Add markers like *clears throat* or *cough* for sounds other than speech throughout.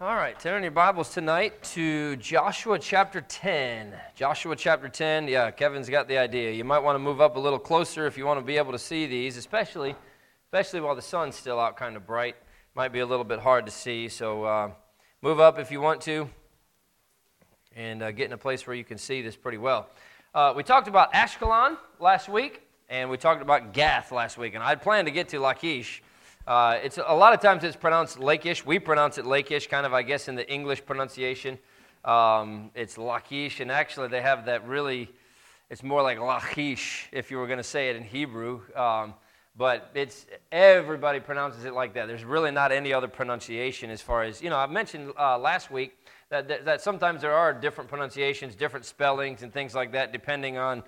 All right, turn your Bibles tonight to Joshua chapter 10. Joshua chapter 10. Yeah, Kevin's got the idea. You might want to move up a little closer if you want to be able to see these, especially especially while the sun's still out kind of bright. Might be a little bit hard to see, so uh, move up if you want to and uh, get in a place where you can see this pretty well. Uh, we talked about Ashkelon last week, and we talked about Gath last week, and I'd planned to get to Lachish. Uh, it's a lot of times it's pronounced Lachish. We pronounce it Lachish, kind of, I guess, in the English pronunciation. Um, it's Lakish, and actually they have that really. It's more like Lachish if you were going to say it in Hebrew. Um, but it's everybody pronounces it like that. There's really not any other pronunciation as far as you know. I mentioned uh, last week that, that, that sometimes there are different pronunciations, different spellings, and things like that, depending on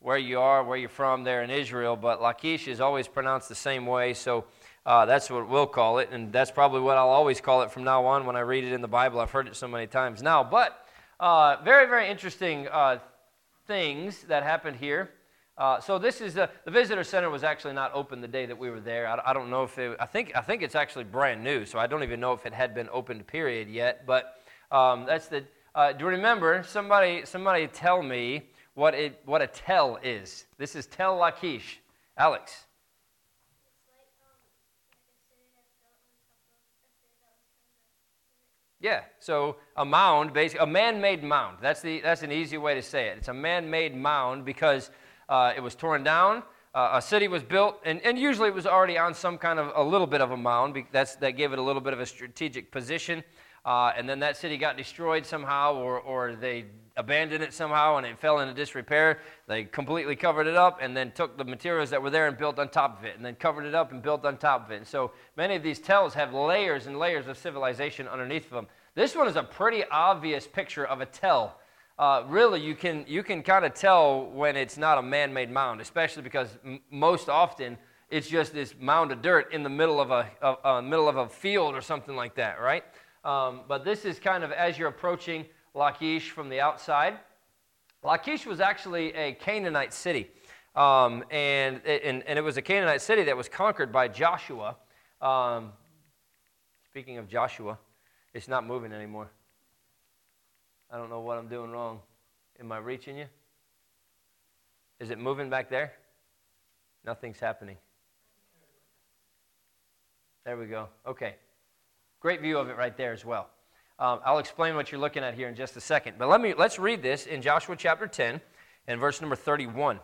where you are, where you're from there in Israel. But Lachish is always pronounced the same way, so uh, that's what we'll call it, and that's probably what I'll always call it from now on when I read it in the Bible. I've heard it so many times now. But uh, very, very interesting uh, things that happened here. Uh, so this is the, the visitor center was actually not open the day that we were there. I, I, don't know if it, I think I think it's actually brand new, so I don't even know if it had been opened period yet. But um, that's the. Uh, do you remember somebody somebody tell me what it what a tell is? This is tell Lachish, Alex. Yeah, so a mound, basically a man-made mound. That's the that's an easy way to say it. It's a man-made mound because uh, it was torn down. Uh, a city was built, and, and usually it was already on some kind of a little bit of a mound. That's, that gave it a little bit of a strategic position. Uh, and then that city got destroyed somehow, or, or they abandoned it somehow and it fell into disrepair. They completely covered it up and then took the materials that were there and built on top of it, and then covered it up and built on top of it. And so many of these tells have layers and layers of civilization underneath them. This one is a pretty obvious picture of a tell uh, really you can, you can kind of tell when it's not a man made mound, especially because m- most often it's just this mound of dirt in the middle of a, a, a middle of a field or something like that, right? Um, but this is kind of as you're approaching Lachish from the outside. Lachish was actually a Canaanite city. Um, and, and, and it was a Canaanite city that was conquered by Joshua. Um, speaking of Joshua, it's not moving anymore. I don't know what I'm doing wrong. Am I reaching you? Is it moving back there? Nothing's happening. There we go. Okay. Great view of it right there as well. Um, I'll explain what you're looking at here in just a second. But let me, let's read this in Joshua chapter 10 and verse number 31.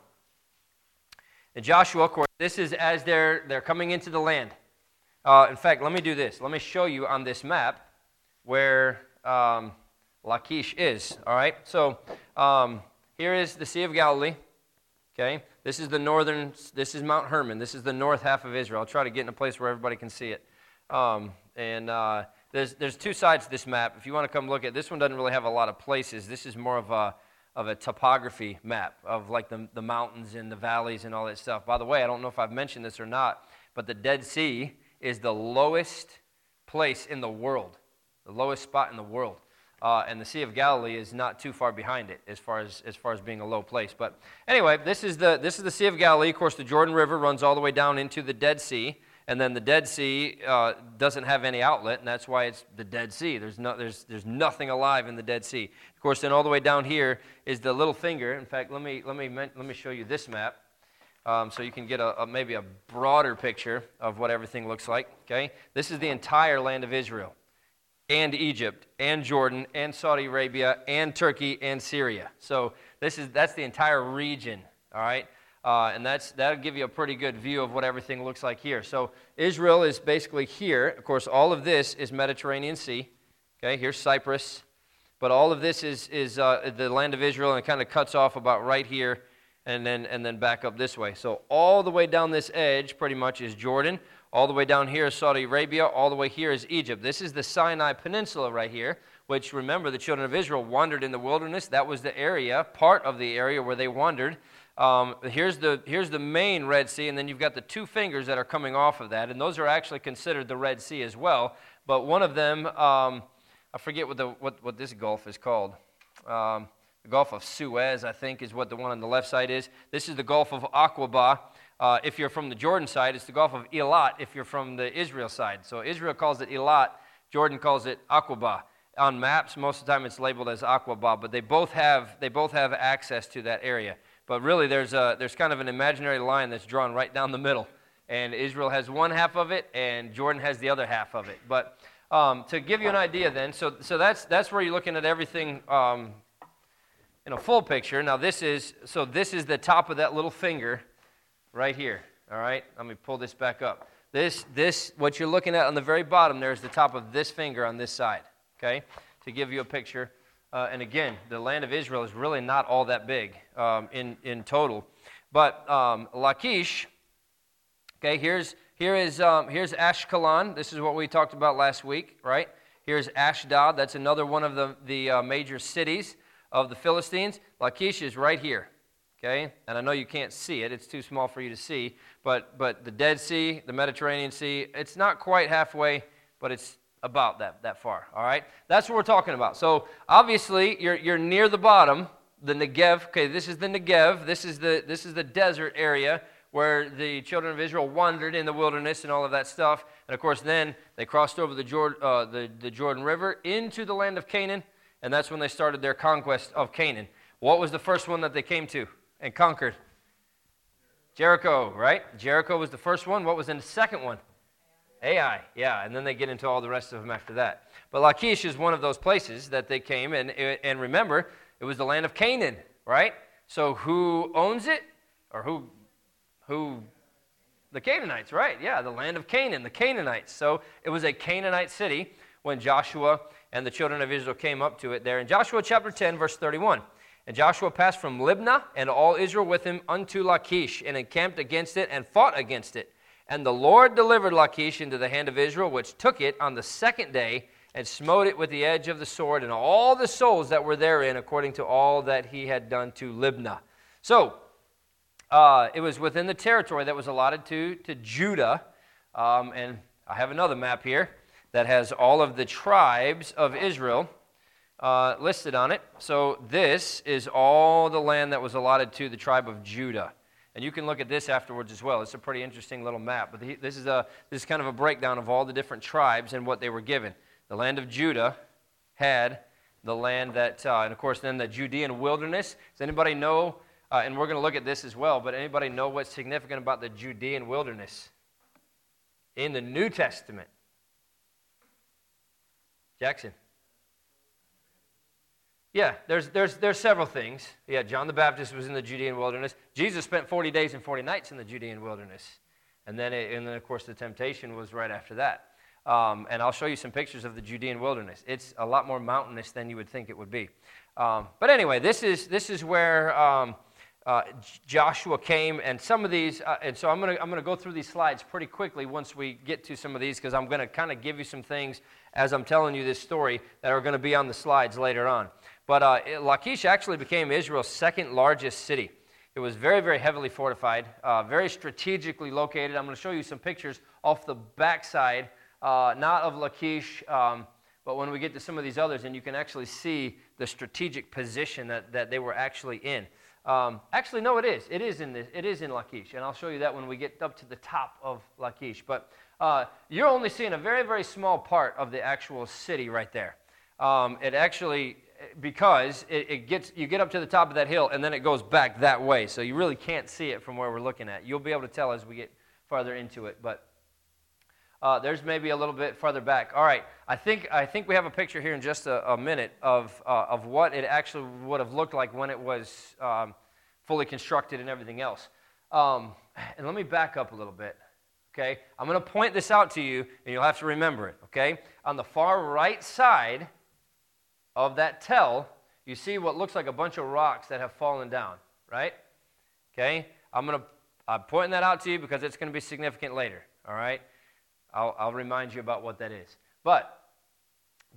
And Joshua, of course, this is as they're, they're coming into the land. Uh, in fact, let me do this. Let me show you on this map where um, Lachish is. All right, so um, here is the Sea of Galilee. Okay, this is the northern. This is Mount Hermon. This is the north half of Israel. I'll try to get in a place where everybody can see it. Um, and uh, there's there's two sides to this map. If you want to come look at this one, doesn't really have a lot of places. This is more of a of a topography map of like the, the mountains and the valleys and all that stuff. By the way, I don't know if I've mentioned this or not, but the Dead Sea is the lowest place in the world, the lowest spot in the world. Uh, and the Sea of Galilee is not too far behind it as far as, as far as being a low place. But anyway, this is, the, this is the Sea of Galilee. Of course, the Jordan River runs all the way down into the Dead Sea. And then the Dead Sea uh, doesn't have any outlet, and that's why it's the Dead Sea. There's, no, there's, there's nothing alive in the Dead Sea. Of course, then all the way down here is the little finger. In fact, let me, let me, let me show you this map um, so you can get a, a, maybe a broader picture of what everything looks like. Okay? This is the entire land of Israel and Egypt and Jordan and Saudi Arabia and Turkey and Syria. So this is that's the entire region, all right? Uh, and that's that'll give you a pretty good view of what everything looks like here. So Israel is basically here. Of course, all of this is Mediterranean Sea. Okay, here's Cyprus, but all of this is is uh, the land of Israel, and it kind of cuts off about right here, and then and then back up this way. So all the way down this edge, pretty much, is Jordan. All the way down here is Saudi Arabia. All the way here is Egypt. This is the Sinai Peninsula right here, which remember the children of Israel wandered in the wilderness. That was the area, part of the area where they wandered. Um, here's, the, here's the main Red Sea, and then you've got the two fingers that are coming off of that, and those are actually considered the Red Sea as well. But one of them, um, I forget what, the, what, what this gulf is called. Um, the Gulf of Suez, I think, is what the one on the left side is. This is the Gulf of Aqaba. Uh, if you're from the Jordan side, it's the Gulf of Eilat if you're from the Israel side. So Israel calls it Eilat. Jordan calls it Aqaba. On maps, most of the time it's labeled as Aqaba, but they both have, they both have access to that area. But really, there's, a, there's kind of an imaginary line that's drawn right down the middle. And Israel has one half of it, and Jordan has the other half of it. But um, to give you an idea, then, so, so that's, that's where you're looking at everything um, in a full picture. Now, this is, so this is the top of that little finger right here. All right, let me pull this back up. This, this, what you're looking at on the very bottom there is the top of this finger on this side. Okay, to give you a picture. Uh, and again, the land of Israel is really not all that big um, in, in total. But um, Lachish, okay, here's, here is, um, here's Ashkelon. This is what we talked about last week, right? Here's Ashdod. That's another one of the, the uh, major cities of the Philistines. Lachish is right here okay? And I know you can't see it, it's too small for you to see, but, but the Dead Sea, the Mediterranean Sea, it's not quite halfway, but it's about that, that far, all right? That's what we're talking about. So obviously, you're, you're near the bottom, the Negev. Okay, this is the Negev. This is the, this is the desert area where the children of Israel wandered in the wilderness and all of that stuff. And of course, then they crossed over the Jordan, uh, the, the Jordan River into the land of Canaan, and that's when they started their conquest of Canaan. What was the first one that they came to? and conquered? Jericho, right? Jericho was the first one. What was in the second one? Ai, yeah, and then they get into all the rest of them after that. But Lachish is one of those places that they came, and, and remember, it was the land of Canaan, right? So who owns it? Or who, who, the Canaanites, right? Yeah, the land of Canaan, the Canaanites. So it was a Canaanite city when Joshua and the children of Israel came up to it there. In Joshua chapter 10, verse 31. And Joshua passed from Libnah and all Israel with him unto Lachish and encamped against it and fought against it. And the Lord delivered Lachish into the hand of Israel, which took it on the second day and smote it with the edge of the sword and all the souls that were therein, according to all that he had done to Libnah. So, uh, it was within the territory that was allotted to, to Judah. Um, and I have another map here that has all of the tribes of Israel uh, listed on it. So this is all the land that was allotted to the tribe of Judah. And you can look at this afterwards as well. It's a pretty interesting little map. But this is, a, this is kind of a breakdown of all the different tribes and what they were given. The land of Judah had the land that, uh, and of course, then the Judean wilderness. Does anybody know, uh, and we're going to look at this as well, but anybody know what's significant about the Judean wilderness? In the New Testament. Jackson. Yeah, there's, there's, there's several things. Yeah, John the Baptist was in the Judean wilderness. Jesus spent 40 days and 40 nights in the Judean wilderness. And then, it, and then of course, the temptation was right after that. Um, and I'll show you some pictures of the Judean wilderness. It's a lot more mountainous than you would think it would be. Um, but anyway, this is, this is where um, uh, Joshua came, and some of these, uh, and so I'm going to I'm gonna go through these slides pretty quickly once we get to some of these, because I'm going to kind of give you some things as I'm telling you this story that are going to be on the slides later on. But uh, Lachish actually became Israel's second largest city. It was very, very heavily fortified, uh, very strategically located. I'm going to show you some pictures off the backside, uh, not of Lachish, um, but when we get to some of these others, and you can actually see the strategic position that, that they were actually in. Um, actually, no, it is. It is in this. It is in Lachish, and I'll show you that when we get up to the top of Lachish. But uh, you're only seeing a very, very small part of the actual city right there. Um, it actually because it, it, gets you get up to the top of that hill and then it goes back that way. So you really can't see it from where we're looking at. You'll be able to tell as we get farther into it but uh, there's maybe a little bit farther back. All right. I think i think we have a picture here in just a, a minute of, uh, of what it actually would have looked like when it was um, fully constructed and everything else. Um, and let me back up a little bit okay? I'm going to point this out to you and you'll have to remember it okay? On the far right side of that tell, you see what looks like a bunch of rocks that have fallen down, right? Okay? I'm going to I'm pointing that out to you because it's going to be significant later, all right? I'll, I'll remind you about what that is. But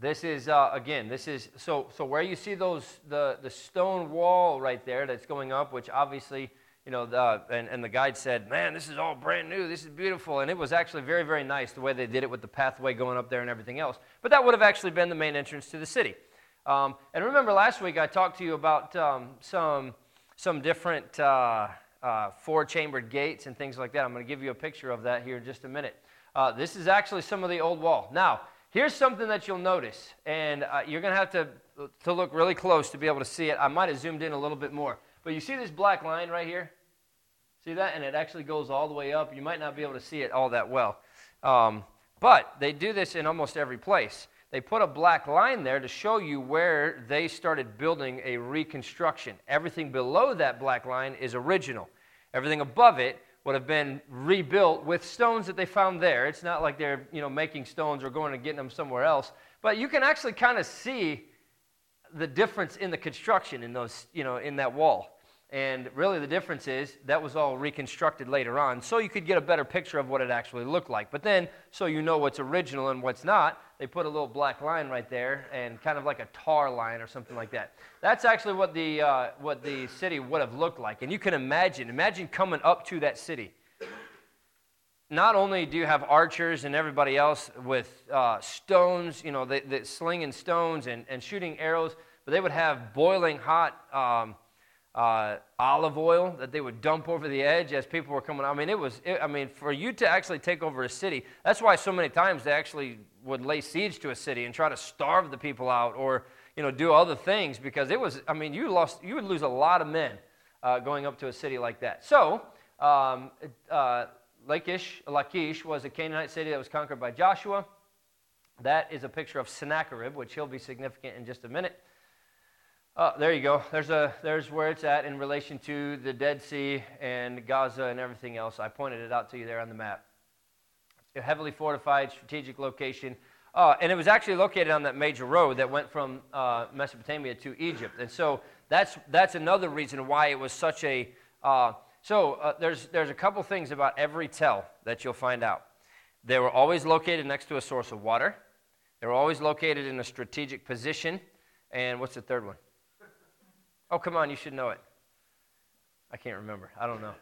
this is uh, again this is so so where you see those the the stone wall right there that's going up which obviously you know the, and, and the guide said man this is all brand new this is beautiful and it was actually very very nice the way they did it with the pathway going up there and everything else but that would have actually been the main entrance to the city um, and remember last week I talked to you about um, some, some different uh, uh, four chambered gates and things like that. I'm going to give you a picture of that here in just a minute. Uh, this is actually some of the old wall. Now, here's something that you'll notice, and uh, you're going to have to, to look really close to be able to see it. I might have zoomed in a little bit more. But you see this black line right here? See that? And it actually goes all the way up. You might not be able to see it all that well. Um, but they do this in almost every place. They put a black line there to show you where they started building a reconstruction. Everything below that black line is original. Everything above it would have been rebuilt with stones that they found there. It's not like they're, you know, making stones or going and getting them somewhere else. But you can actually kind of see the difference in the construction in those, you know, in that wall. And really, the difference is that was all reconstructed later on, so you could get a better picture of what it actually looked like. But then, so you know what's original and what's not, they put a little black line right there, and kind of like a tar line or something like that. That's actually what the uh, what the city would have looked like. And you can imagine, imagine coming up to that city. Not only do you have archers and everybody else with uh, stones, you know, they, slinging stones and, and shooting arrows, but they would have boiling hot. Um, uh, olive oil that they would dump over the edge as people were coming. I mean, it was. It, I mean, for you to actually take over a city, that's why so many times they actually would lay siege to a city and try to starve the people out, or you know, do other things because it was. I mean, you lost. You would lose a lot of men uh, going up to a city like that. So, um, uh, was a Canaanite city that was conquered by Joshua. That is a picture of Sennacherib, which he'll be significant in just a minute. Oh, there you go. There's, a, there's where it's at in relation to the Dead Sea and Gaza and everything else. I pointed it out to you there on the map. A heavily fortified strategic location. Uh, and it was actually located on that major road that went from uh, Mesopotamia to Egypt. And so that's, that's another reason why it was such a. Uh, so uh, there's, there's a couple things about every tell that you'll find out. They were always located next to a source of water, they were always located in a strategic position. And what's the third one? Oh, come on, you should know it. I can't remember. I don't know.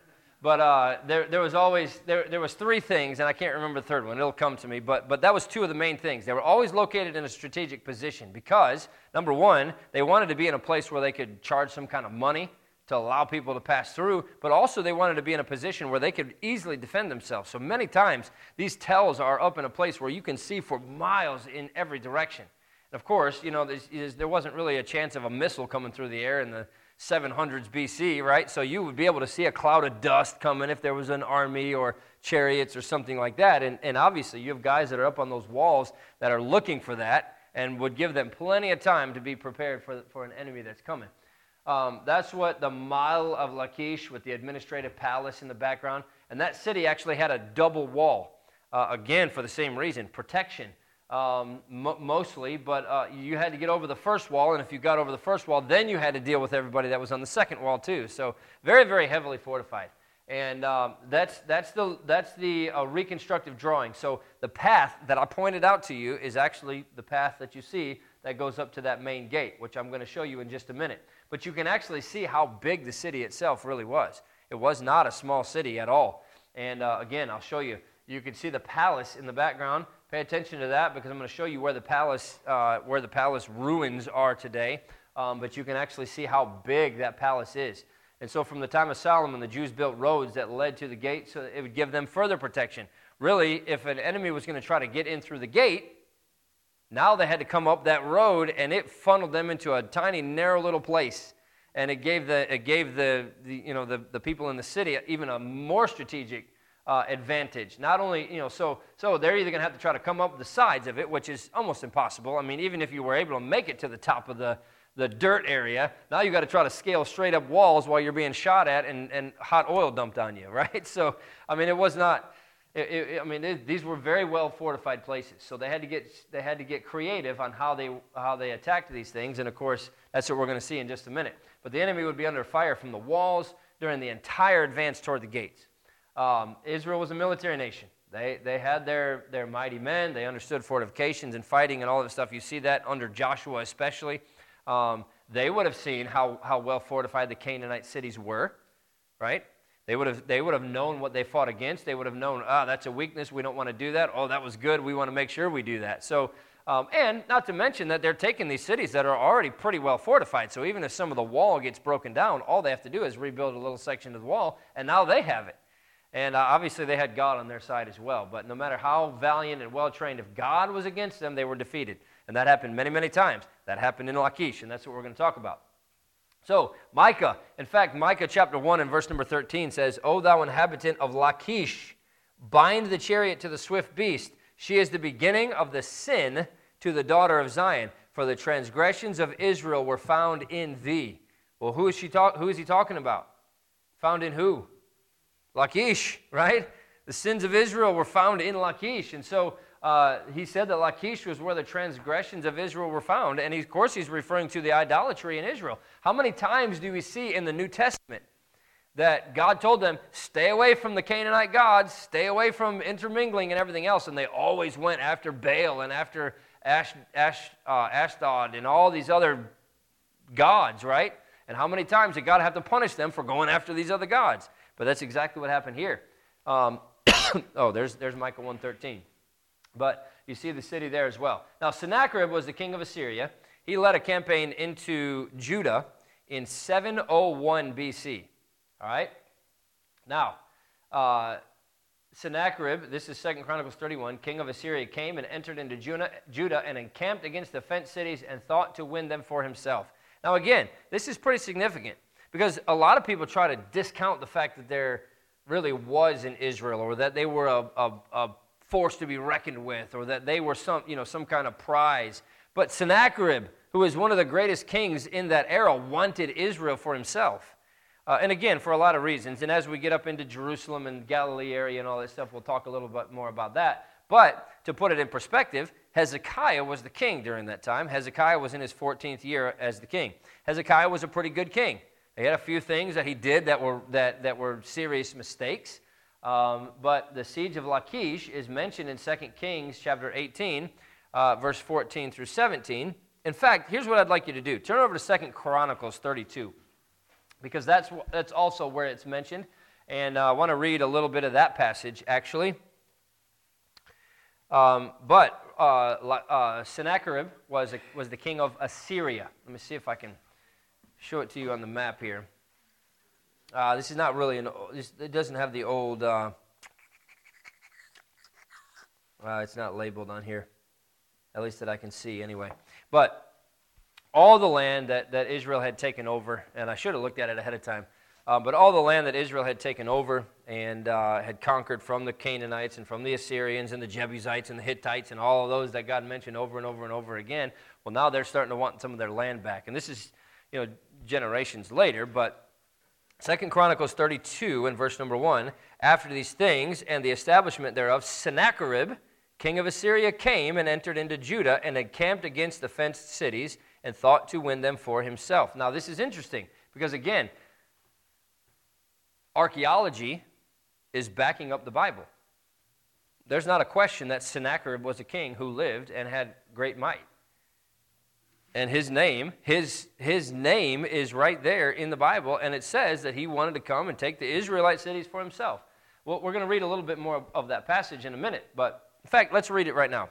But uh, there, there was always, there, there was three things, and I can't remember the third one. It'll come to me. But, but that was two of the main things. They were always located in a strategic position because, number one, they wanted to be in a place where they could charge some kind of money to allow people to pass through, but also they wanted to be in a position where they could easily defend themselves. So many times, these tells are up in a place where you can see for miles in every direction. And of course, you know, there wasn't really a chance of a missile coming through the air in the 700s BC, right? So you would be able to see a cloud of dust coming if there was an army or chariots or something like that. And, and obviously, you have guys that are up on those walls that are looking for that and would give them plenty of time to be prepared for, for an enemy that's coming. Um, that's what the Mile of Lachish with the administrative palace in the background. And that city actually had a double wall, uh, again, for the same reason protection um, mostly, but uh, you had to get over the first wall, and if you got over the first wall, then you had to deal with everybody that was on the second wall too. So very, very heavily fortified, and um, that's that's the that's the uh, reconstructive drawing. So the path that I pointed out to you is actually the path that you see that goes up to that main gate, which I'm going to show you in just a minute. But you can actually see how big the city itself really was. It was not a small city at all. And uh, again, I'll show you. You can see the palace in the background Pay attention to that because I'm going to show you where the palace, uh, where the palace ruins are today. Um, but you can actually see how big that palace is. And so, from the time of Solomon, the Jews built roads that led to the gate so it would give them further protection. Really, if an enemy was going to try to get in through the gate, now they had to come up that road, and it funneled them into a tiny, narrow little place. And it gave the, it gave the, the you know, the, the people in the city even a more strategic uh, advantage. Not only, you know, so, so they're either going to have to try to come up the sides of it, which is almost impossible. I mean, even if you were able to make it to the top of the, the dirt area, now you've got to try to scale straight up walls while you're being shot at and, and hot oil dumped on you, *laughs* right? So, I mean, it was not, it, it, I mean, it, these were very well fortified places. So they had to get, they had to get creative on how they, how they attacked these things. And of course, that's what we're going to see in just a minute. But the enemy would be under fire from the walls during the entire advance toward the gates. Um, Israel was a military nation. They, they had their, their mighty men. They understood fortifications and fighting and all that stuff. You see that under Joshua, especially. Um, they would have seen how, how well fortified the Canaanite cities were, right? They would, have, they would have known what they fought against. They would have known, ah, that's a weakness. We don't want to do that. Oh, that was good. We want to make sure we do that. So, um, and not to mention that they're taking these cities that are already pretty well fortified. So even if some of the wall gets broken down, all they have to do is rebuild a little section of the wall, and now they have it. And uh, obviously, they had God on their side as well. But no matter how valiant and well trained, if God was against them, they were defeated. And that happened many, many times. That happened in Lachish, and that's what we're going to talk about. So, Micah, in fact, Micah chapter 1 and verse number 13 says, O thou inhabitant of Lachish, bind the chariot to the swift beast. She is the beginning of the sin to the daughter of Zion, for the transgressions of Israel were found in thee. Well, who is, she talk, who is he talking about? Found in who? Lachish, right? The sins of Israel were found in Lachish. And so uh, he said that Lachish was where the transgressions of Israel were found. And he, of course, he's referring to the idolatry in Israel. How many times do we see in the New Testament that God told them, stay away from the Canaanite gods, stay away from intermingling and everything else? And they always went after Baal and after Ash, Ash, uh, Ashdod and all these other gods, right? And how many times did God have to punish them for going after these other gods? But that's exactly what happened here. Um, *coughs* oh, there's, there's Micah 1.13. But you see the city there as well. Now, Sennacherib was the king of Assyria. He led a campaign into Judah in 701 BC. All right? Now, uh, Sennacherib, this is 2 Chronicles 31, king of Assyria, came and entered into Judah and encamped against the fenced cities and thought to win them for himself. Now, again, this is pretty significant because a lot of people try to discount the fact that there really was in Israel or that they were a, a, a force to be reckoned with or that they were some, you know, some kind of prize. But Sennacherib, who was one of the greatest kings in that era, wanted Israel for himself. Uh, and again, for a lot of reasons. And as we get up into Jerusalem and Galilee area and all that stuff, we'll talk a little bit more about that. But to put it in perspective, Hezekiah was the king during that time. Hezekiah was in his 14th year as the king. Hezekiah was a pretty good king. He had a few things that he did that were, that, that were serious mistakes. Um, but the siege of Lachish is mentioned in 2 Kings chapter 18, uh, verse 14 through 17. In fact, here's what I'd like you to do turn over to 2 Chronicles 32, because that's, that's also where it's mentioned. And uh, I want to read a little bit of that passage, actually. Um, but uh, uh, Sennacherib was, a, was the king of Assyria. Let me see if I can show it to you on the map here. Uh, this is not really an. This, it doesn't have the old. Uh, uh, it's not labeled on here, at least that I can see anyway. But all the land that, that Israel had taken over, and I should have looked at it ahead of time. Uh, but all the land that Israel had taken over and uh, had conquered from the Canaanites and from the Assyrians and the Jebusites and the Hittites and all of those that God mentioned over and over and over again, well, now they're starting to want some of their land back. And this is, you know, generations later, but Second Chronicles 32 and verse number 1 After these things and the establishment thereof, Sennacherib, king of Assyria, came and entered into Judah and encamped against the fenced cities and thought to win them for himself. Now, this is interesting because, again, archaeology is backing up the Bible. There's not a question that Sennacherib was a king who lived and had great might. And his name, his, his name is right there in the Bible, and it says that he wanted to come and take the Israelite cities for himself. Well, we're going to read a little bit more of that passage in a minute, but in fact, let's read it right now.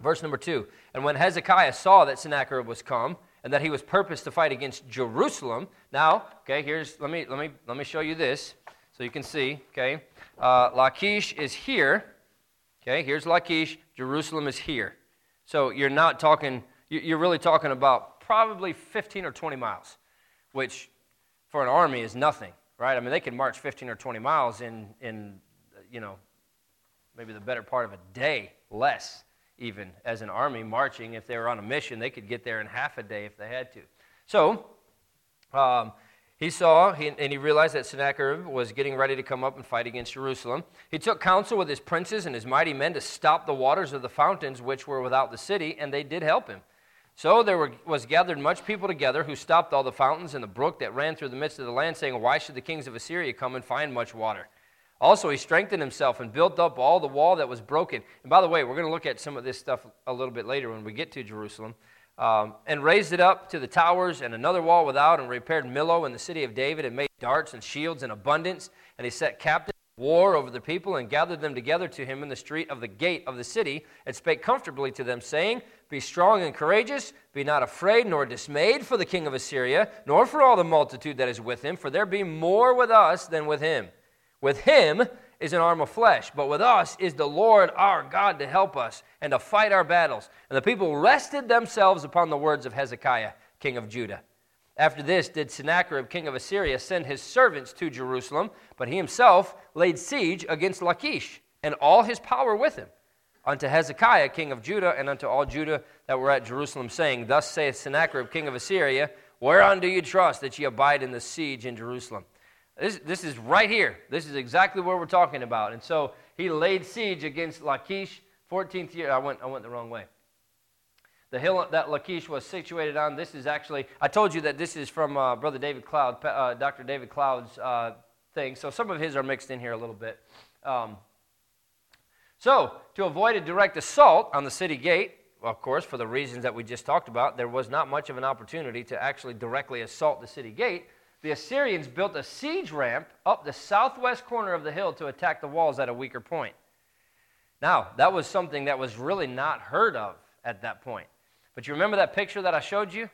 Verse number two. And when Hezekiah saw that Sennacherib was come, and that he was purposed to fight against Jerusalem. Now, okay, here's let me let me let me show you this so you can see. Okay, uh, Lachish is here. Okay, here's Lachish. Jerusalem is here. So you're not talking. You're really talking about probably 15 or 20 miles, which for an army is nothing, right? I mean, they can march 15 or 20 miles in in you know maybe the better part of a day less even as an army marching. If they were on a mission, they could get there in half a day if they had to. So um, he saw he, and he realized that Sennacherib was getting ready to come up and fight against Jerusalem. He took counsel with his princes and his mighty men to stop the waters of the fountains which were without the city, and they did help him. So there were, was gathered much people together who stopped all the fountains and the brook that ran through the midst of the land, saying, Why should the kings of Assyria come and find much water? Also, he strengthened himself and built up all the wall that was broken. And by the way, we're going to look at some of this stuff a little bit later when we get to Jerusalem. Um, and raised it up to the towers and another wall without, and repaired Millo in the city of David, and made darts and shields in abundance. And he set captives war over the people and gathered them together to him in the street of the gate of the city, and spake comfortably to them, saying, Be strong and courageous, be not afraid nor dismayed for the king of Assyria, nor for all the multitude that is with him, for there be more with us than with him. With him is an arm of flesh, but with us is the Lord our God to help us and to fight our battles. And the people rested themselves upon the words of Hezekiah, king of Judah. After this, did Sennacherib, king of Assyria, send his servants to Jerusalem, but he himself laid siege against Lachish, and all his power with him, unto Hezekiah, king of Judah, and unto all Judah that were at Jerusalem, saying, Thus saith Sennacherib, king of Assyria, Whereon do you trust that ye abide in the siege in Jerusalem? This, this is right here. This is exactly what we're talking about. And so he laid siege against Lachish, 14th year. I went, I went the wrong way. The hill that Lachish was situated on, this is actually, I told you that this is from uh, Brother David Cloud, uh, Dr. David Cloud's uh, thing. So some of his are mixed in here a little bit. Um, so, to avoid a direct assault on the city gate, of course, for the reasons that we just talked about, there was not much of an opportunity to actually directly assault the city gate the Assyrians built a siege ramp up the southwest corner of the hill to attack the walls at a weaker point. Now, that was something that was really not heard of at that point. But you remember that picture that I showed you?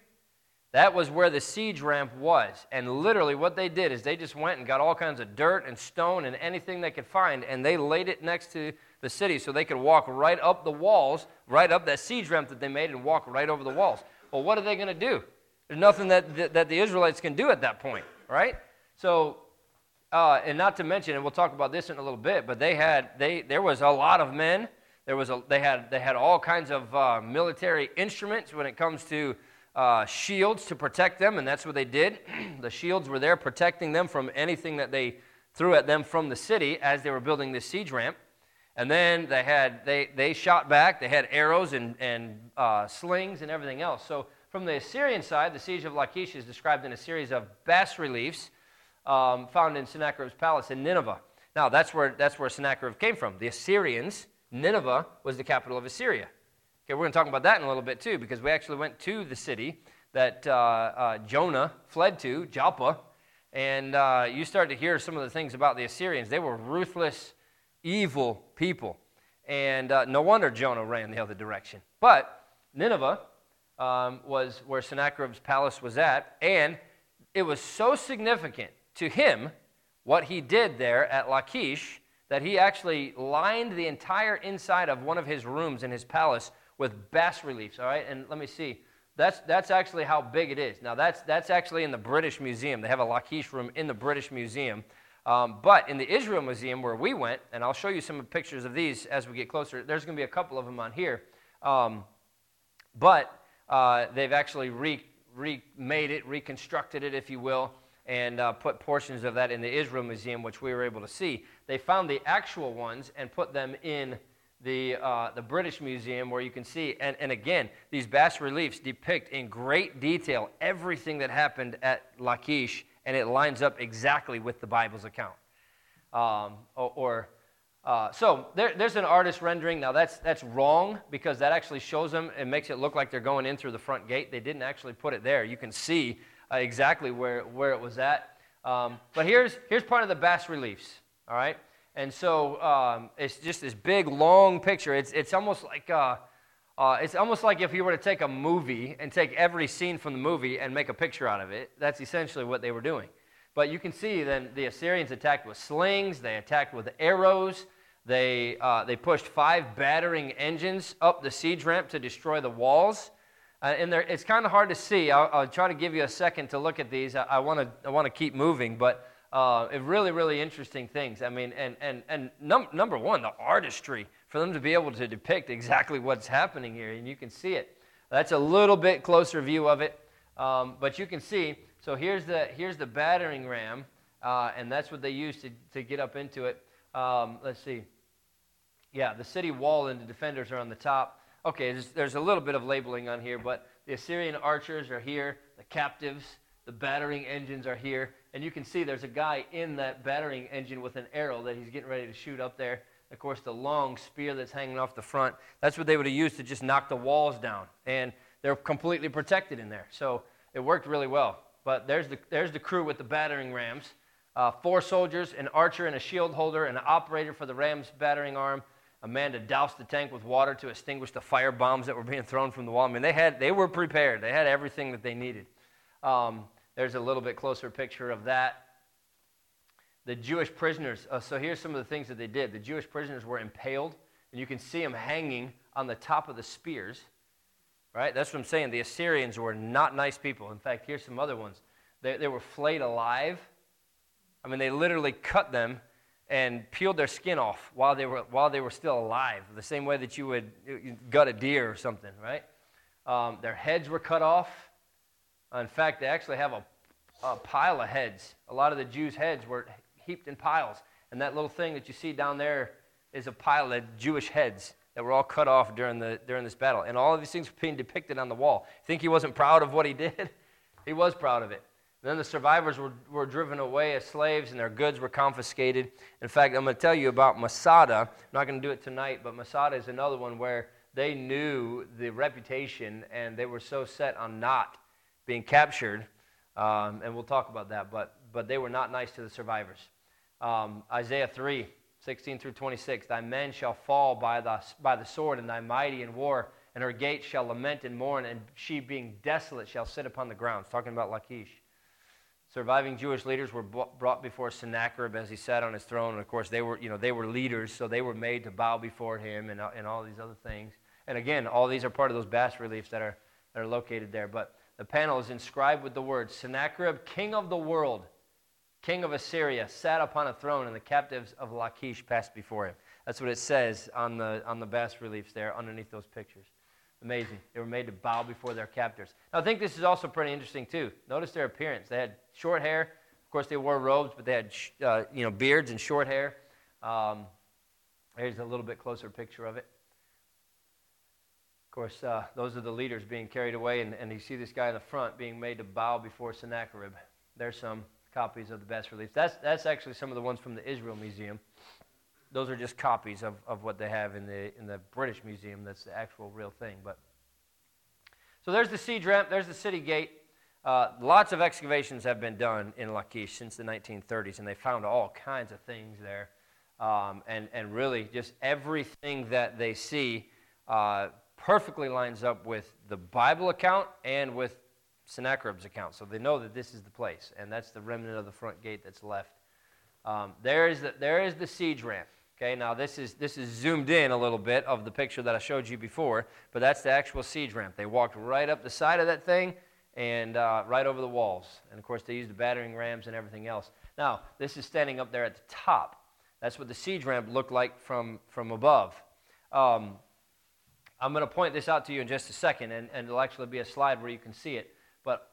That was where the siege ramp was. And literally, what they did is they just went and got all kinds of dirt and stone and anything they could find, and they laid it next to the city so they could walk right up the walls, right up that siege ramp that they made, and walk right over the walls. Well, what are they going to do? There's nothing that, that the Israelites can do at that point, right? So, uh, and not to mention, and we'll talk about this in a little bit, but they had, they, there was a lot of men. There was a, they, had, they had all kinds of uh, military instruments when it comes to uh, shields to protect them, and that's what they did. *clears throat* the shields were there protecting them from anything that they threw at them from the city as they were building this siege ramp. And then they had they, they shot back. They had arrows and, and uh, slings and everything else. So from the Assyrian side, the siege of Lachish is described in a series of bas reliefs um, found in Sennacherib's palace in Nineveh. Now, that's where, that's where Sennacherib came from. The Assyrians, Nineveh was the capital of Assyria. Okay, we're going to talk about that in a little bit too, because we actually went to the city that uh, uh, Jonah fled to, Joppa, and uh, you start to hear some of the things about the Assyrians. They were ruthless, evil people. And uh, no wonder Jonah ran the other direction. But Nineveh um, was where Sennacherib's palace was at, and it was so significant to him what he did there at Lachish that he actually lined the entire inside of one of his rooms in his palace with bas reliefs. All right, and let me see. That's, that's actually how big it is. Now, that's, that's actually in the British Museum. They have a Lachish room in the British Museum. Um, but in the Israel Museum, where we went, and I'll show you some pictures of these as we get closer, there's going to be a couple of them on here. Um, but uh, they've actually re- remade it, reconstructed it, if you will, and uh, put portions of that in the Israel Museum, which we were able to see. They found the actual ones and put them in the, uh, the British Museum, where you can see, and, and again, these bas reliefs depict in great detail everything that happened at Lachish, and it lines up exactly with the Bible's account. Um, or, or uh, so there, there's an artist rendering. Now that's that's wrong because that actually shows them and makes it look like they're going in through the front gate. They didn't actually put it there. You can see uh, exactly where where it was at. Um, but here's here's part of the bas reliefs. All right, and so um, it's just this big long picture. It's it's almost like. Uh, uh, it's almost like if you were to take a movie and take every scene from the movie and make a picture out of it. That's essentially what they were doing. But you can see then the Assyrians attacked with slings, they attacked with arrows, they, uh, they pushed five battering engines up the siege ramp to destroy the walls. Uh, and it's kind of hard to see. I'll, I'll, try to give you a second to look at these. I want to I want to keep moving, but uh, really, really interesting things. I mean, and, and, and num- number one, the artistry for them to be able to depict exactly what's happening here, and you can see it. That's a little bit closer view of it, um, but you can see. So here's the, here's the battering ram, uh, and that's what they used to, to get up into it. Um, let's see. Yeah, the city wall and the defenders are on the top. Okay, there's, there's a little bit of labeling on here, but the Assyrian archers are here, the captives, the battering engines are here, and you can see there's a guy in that battering engine with an arrow that he's getting ready to shoot up there. Of course, the long spear that's hanging off the front, that's what they would have used to just knock the walls down. And they're completely protected in there. So it worked really well. But there's the, there's the crew with the battering rams. Uh, four soldiers, an archer and a shield holder, an operator for the ram's battering arm, a man to douse the tank with water to extinguish the fire bombs that were being thrown from the wall. I mean, they, had, they were prepared, they had everything that they needed. Um, there's a little bit closer picture of that. The Jewish prisoners. Uh, so here's some of the things that they did. The Jewish prisoners were impaled, and you can see them hanging on the top of the spears. Right? That's what I'm saying. The Assyrians were not nice people. In fact, here's some other ones. They, they were flayed alive. I mean, they literally cut them and peeled their skin off while they were, while they were still alive, the same way that you would gut a deer or something, right? Um, their heads were cut off. In fact, they actually have a, a pile of heads. A lot of the Jews' heads were heaped in piles. And that little thing that you see down there is a pile of Jewish heads that were all cut off during, the, during this battle. And all of these things were being depicted on the wall. Think he wasn't proud of what he *laughs* did? he was proud of it. And then the survivors were, were driven away as slaves and their goods were confiscated. In fact, I'm going to tell you about Masada. I'm not going to do it tonight, but Masada is another one where they knew the reputation and they were so set on not being captured. Um, and we'll talk about that, but, but they were not nice to the survivors. Um, Isaiah 3 16 through 26 Thy men shall fall by the, by the sword, and thy mighty in war, and her gates shall lament and mourn, and she being desolate shall sit upon the ground. It's talking about Lachish. Surviving Jewish leaders were brought before Sennacherib as he sat on his throne. And of course, they were, you know, they were leaders, so they were made to bow before him and, and all these other things. And again, all these are part of those bas reliefs that are, that are located there. But the panel is inscribed with the words Sennacherib, king of the world, king of Assyria, sat upon a throne, and the captives of Lachish passed before him. That's what it says on the, on the bas reliefs there underneath those pictures. Amazing. They were made to bow before their captors. Now, I think this is also pretty interesting, too. Notice their appearance. They had short hair. Of course, they wore robes, but they had uh, you know, beards and short hair. Um, here's a little bit closer picture of it. Of course, uh, those are the leaders being carried away, and, and you see this guy in the front being made to bow before Sennacherib. There's some copies of the bas reliefs. That's, that's actually some of the ones from the Israel Museum those are just copies of, of what they have in the, in the British Museum. That's the actual real thing. But So there's the siege ramp, there's the city gate. Uh, lots of excavations have been done in Lachish since the 1930s, and they found all kinds of things there. Um, and, and really, just everything that they see uh, perfectly lines up with the Bible account and with Sennacherib's account. So they know that this is the place, and that's the remnant of the front gate that's left. Um, there, is the, there is the siege ramp. Okay, now this is, this is zoomed in a little bit of the picture that I showed you before, but that's the actual siege ramp. They walked right up the side of that thing and uh, right over the walls. And of course, they used the battering rams and everything else. Now, this is standing up there at the top. That's what the siege ramp looked like from, from above. Um, I'm going to point this out to you in just a second, and, and it'll actually be a slide where you can see it. But,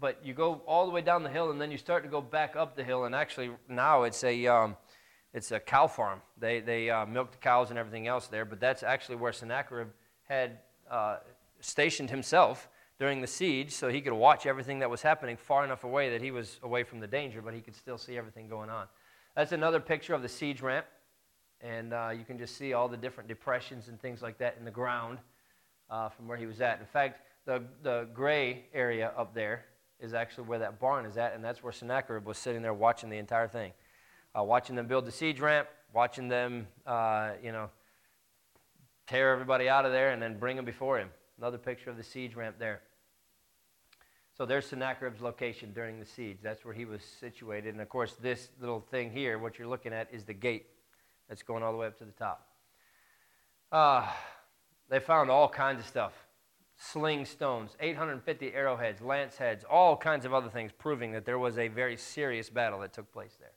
but you go all the way down the hill, and then you start to go back up the hill, and actually now it's a. Um, it's a cow farm. They, they uh, milk the cows and everything else there, but that's actually where Sennacherib had uh, stationed himself during the siege so he could watch everything that was happening far enough away that he was away from the danger, but he could still see everything going on. That's another picture of the siege ramp, and uh, you can just see all the different depressions and things like that in the ground uh, from where he was at. In fact, the, the gray area up there is actually where that barn is at, and that's where Sennacherib was sitting there watching the entire thing uh, watching them build the siege ramp, watching them, uh, you know, tear everybody out of there and then bring them before him. Another picture of the siege ramp there. So there's Sennacherib's location during the siege. That's where he was situated. And of course, this little thing here, what you're looking at, is the gate that's going all the way up to the top. Uh, they found all kinds of stuff sling stones, 850 arrowheads, lance heads, all kinds of other things, proving that there was a very serious battle that took place there.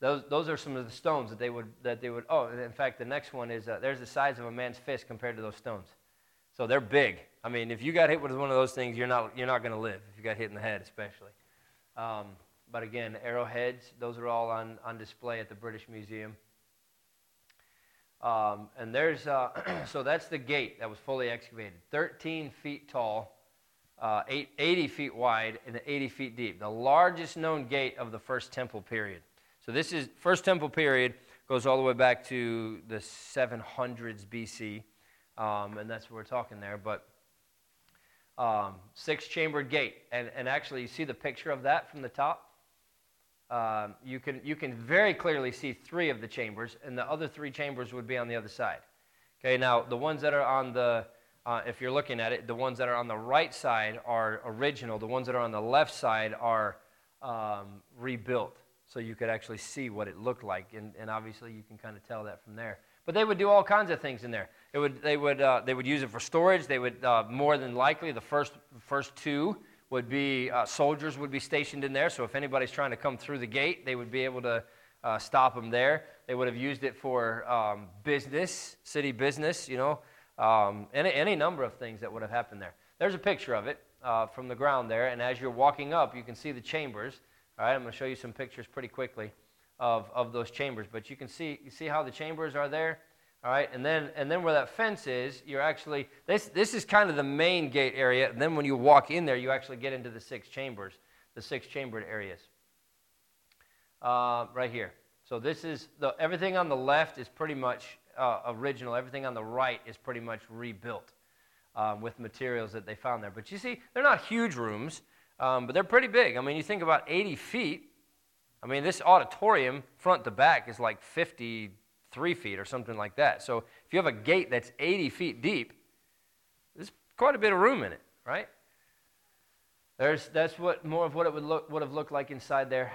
Those, those are some of the stones that they would, that they would oh, in fact, the next one is uh, there's the size of a man's fist compared to those stones. So they're big. I mean, if you got hit with one of those things, you're not, you're not going to live, if you got hit in the head, especially. Um, but again, arrowheads, those are all on, on display at the British Museum. Um, and there's, uh, *clears throat* so that's the gate that was fully excavated 13 feet tall, uh, eight, 80 feet wide, and 80 feet deep. The largest known gate of the first temple period. So this is first temple period goes all the way back to the 700s BC, um, and that's what we're talking there. But um, six-chambered gate, and, and actually you see the picture of that from the top. Um, you can you can very clearly see three of the chambers, and the other three chambers would be on the other side. Okay, now the ones that are on the uh, if you're looking at it, the ones that are on the right side are original. The ones that are on the left side are um, rebuilt. so you could actually see what it looked like. And, and obviously, you can kind of tell that from there. But they would do all kinds of things in there. It would, they, would, uh, they would use it for storage. They would, uh, more than likely, the first, first two would be uh, soldiers would be stationed in there. So if anybody's trying to come through the gate, they would be able to uh, stop them there. They would have used it for um, business, city business, you know, um, any, any number of things that would have happened there. There's a picture of it uh, from the ground there. And as you're walking up, you can see the chambers. All right, I'm going to show you some pictures pretty quickly of, of those chambers. But you can see, you see how the chambers are there? All right, and then, and then where that fence is, you're actually, this, this is kind of the main gate area. And then when you walk in there, you actually get into the six chambers, the six chambered areas. Uh, right here. So this is, the, everything on the left is pretty much uh, original. Everything on the right is pretty much rebuilt um, with materials that they found there. But you see, they're not huge rooms, um, but they're pretty big. I mean, you think about 80 feet. I mean, this auditorium, front to back, is like 53 feet or something like that. So if you have a gate that's 80 feet deep, there's quite a bit of room in it, right? There's, that's what more of what it would, look, would have looked like inside there.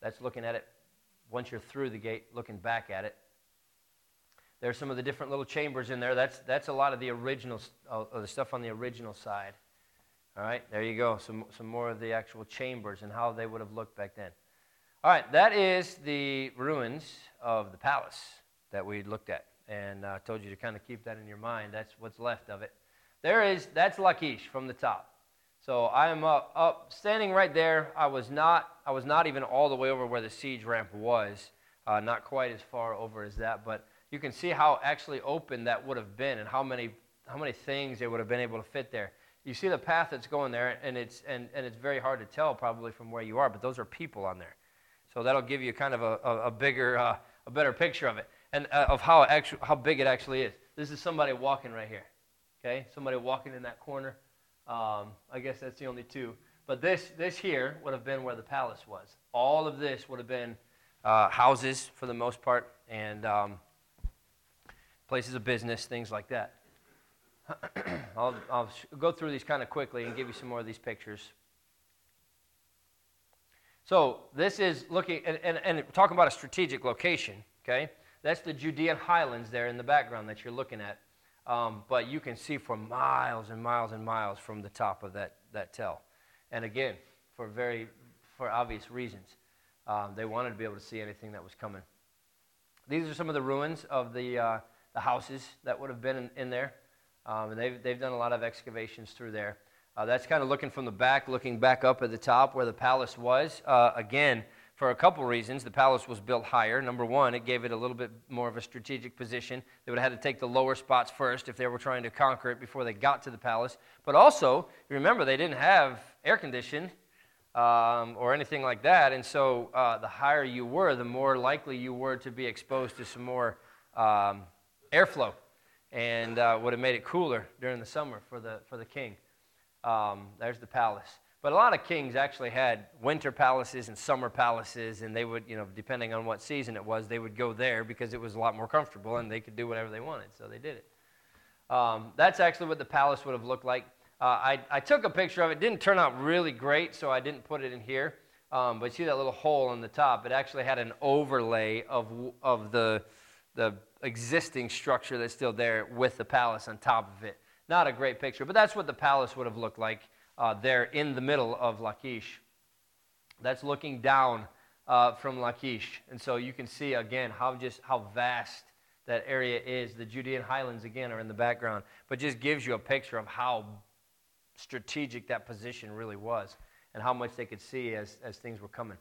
That's looking at it once you're through the gate, looking back at it. There's some of the different little chambers in there. That's, that's a lot of the original, uh, the stuff on the original side. All right, there you go. Some, some more of the actual chambers and how they would have looked back then. All right, that is the ruins of the palace that we looked at. And I uh, told you to kind of keep that in your mind. That's what's left of it. There is, that's Lachish from the top. So I am up, up, standing right there. I was not, I was not even all the way over where the siege ramp was, uh, not quite as far over as that, but you can see how actually open that would have been and how many, how many things they would have been able to fit there. You see the path that's going there, and it's, and, and it's very hard to tell probably from where you are, but those are people on there. So that'll give you kind of a, a, a bigger, uh, a better picture of it and uh, of how, actu- how big it actually is. This is somebody walking right here. Okay? Somebody walking in that corner. Um, I guess that's the only two. But this, this here would have been where the palace was. All of this would have been uh, houses for the most part, and um, places of business, things like that. *clears throat* I'll, I'll go through these kind of quickly and give you some more of these pictures. So this is looking, and, and, and talking about a strategic location, okay? That's the Judean highlands there in the background that you're looking at. Um, but you can see for miles and miles and miles from the top of that, that tell. And again, for very, for obvious reasons. Um, they wanted to be able to see anything that was coming. These are some of the ruins of the, uh, the houses that would have been in, in there. Um, and they've, they've done a lot of excavations through there. Uh, that's kind of looking from the back, looking back up at the top where the palace was. Uh, again, for a couple reasons. The palace was built higher. Number one, it gave it a little bit more of a strategic position. They would have had to take the lower spots first if they were trying to conquer it before they got to the palace. But also, remember, they didn't have air conditioning um, or anything like that. And so uh, the higher you were, the more likely you were to be exposed to some more um, airflow and uh, would have made it cooler during the summer for the, for the king. Um, there's the palace. But a lot of kings actually had winter palaces and summer palaces, and they would, you know, depending on what season it was, they would go there because it was a lot more comfortable and they could do whatever they wanted, so they did it. Um, that's actually what the palace would have looked like. Uh, I, I took a picture of it. it. Didn't turn out really great, so I didn't put it in here. Um, but see that little hole on the top? It actually had an overlay of, of the, the existing structure that's still there with the palace on top of it. Not a great picture, but that's what the palace would have looked like uh, there in the middle of Lachish. That's looking down uh, from Lachish. And so you can see again how just how vast that area is. The Judean highlands again are in the background, but just gives you a picture of how strategic that position really was and how much they could see as, as things were coming.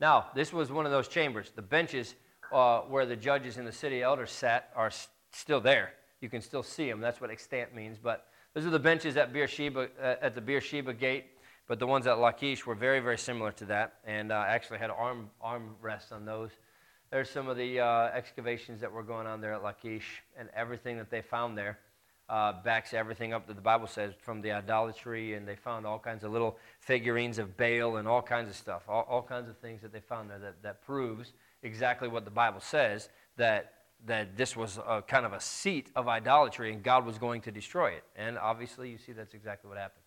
Now, this was one of those chambers. The benches uh, where the judges and the city elders sat are still there. You can still see them. That's what extant means. But those are the benches at Beersheba, uh, at the Beersheba gate. But the ones at Lachish were very, very similar to that, and uh, actually had arm arm rests on those. There's some of the uh, excavations that were going on there at Lachish, and everything that they found there uh, backs everything up that the Bible says from the idolatry, and they found all kinds of little figurines of Baal and all kinds of stuff, all, all kinds of things that they found there that, that proves exactly what the Bible says that, that this was a, kind of a seat of idolatry and God was going to destroy it. And obviously, you see that's exactly what happened.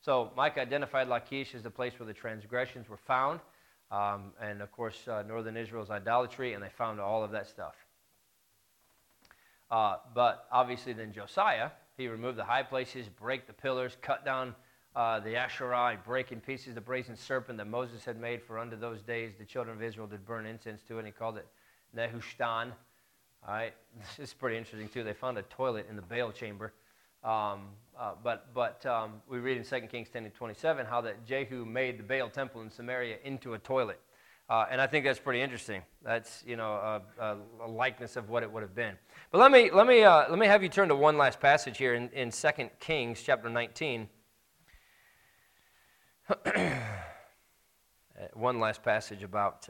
So Micah identified Lachish as the place where the transgressions were found. Um, and of course, uh, northern Israel's idolatry, and they found all of that stuff. Uh, but obviously, then Josiah, he removed the high places, break the pillars, cut down uh, the Asherah, break in pieces the brazen serpent that Moses had made, for unto those days the children of Israel did burn incense to it, and he called it Nehushtan. All right, *laughs* this is pretty interesting too. They found a toilet in the Baal chamber. Um, uh, but but um, we read in 2 Kings 10 and 27 how that Jehu made the Baal temple in Samaria into a toilet. Uh, and I think that's pretty interesting. That's you know a, a, likeness of what it would have been. But let me let me uh, let me have you turn to one last passage here in, in 2 Kings chapter 19. *clears throat* one last passage about.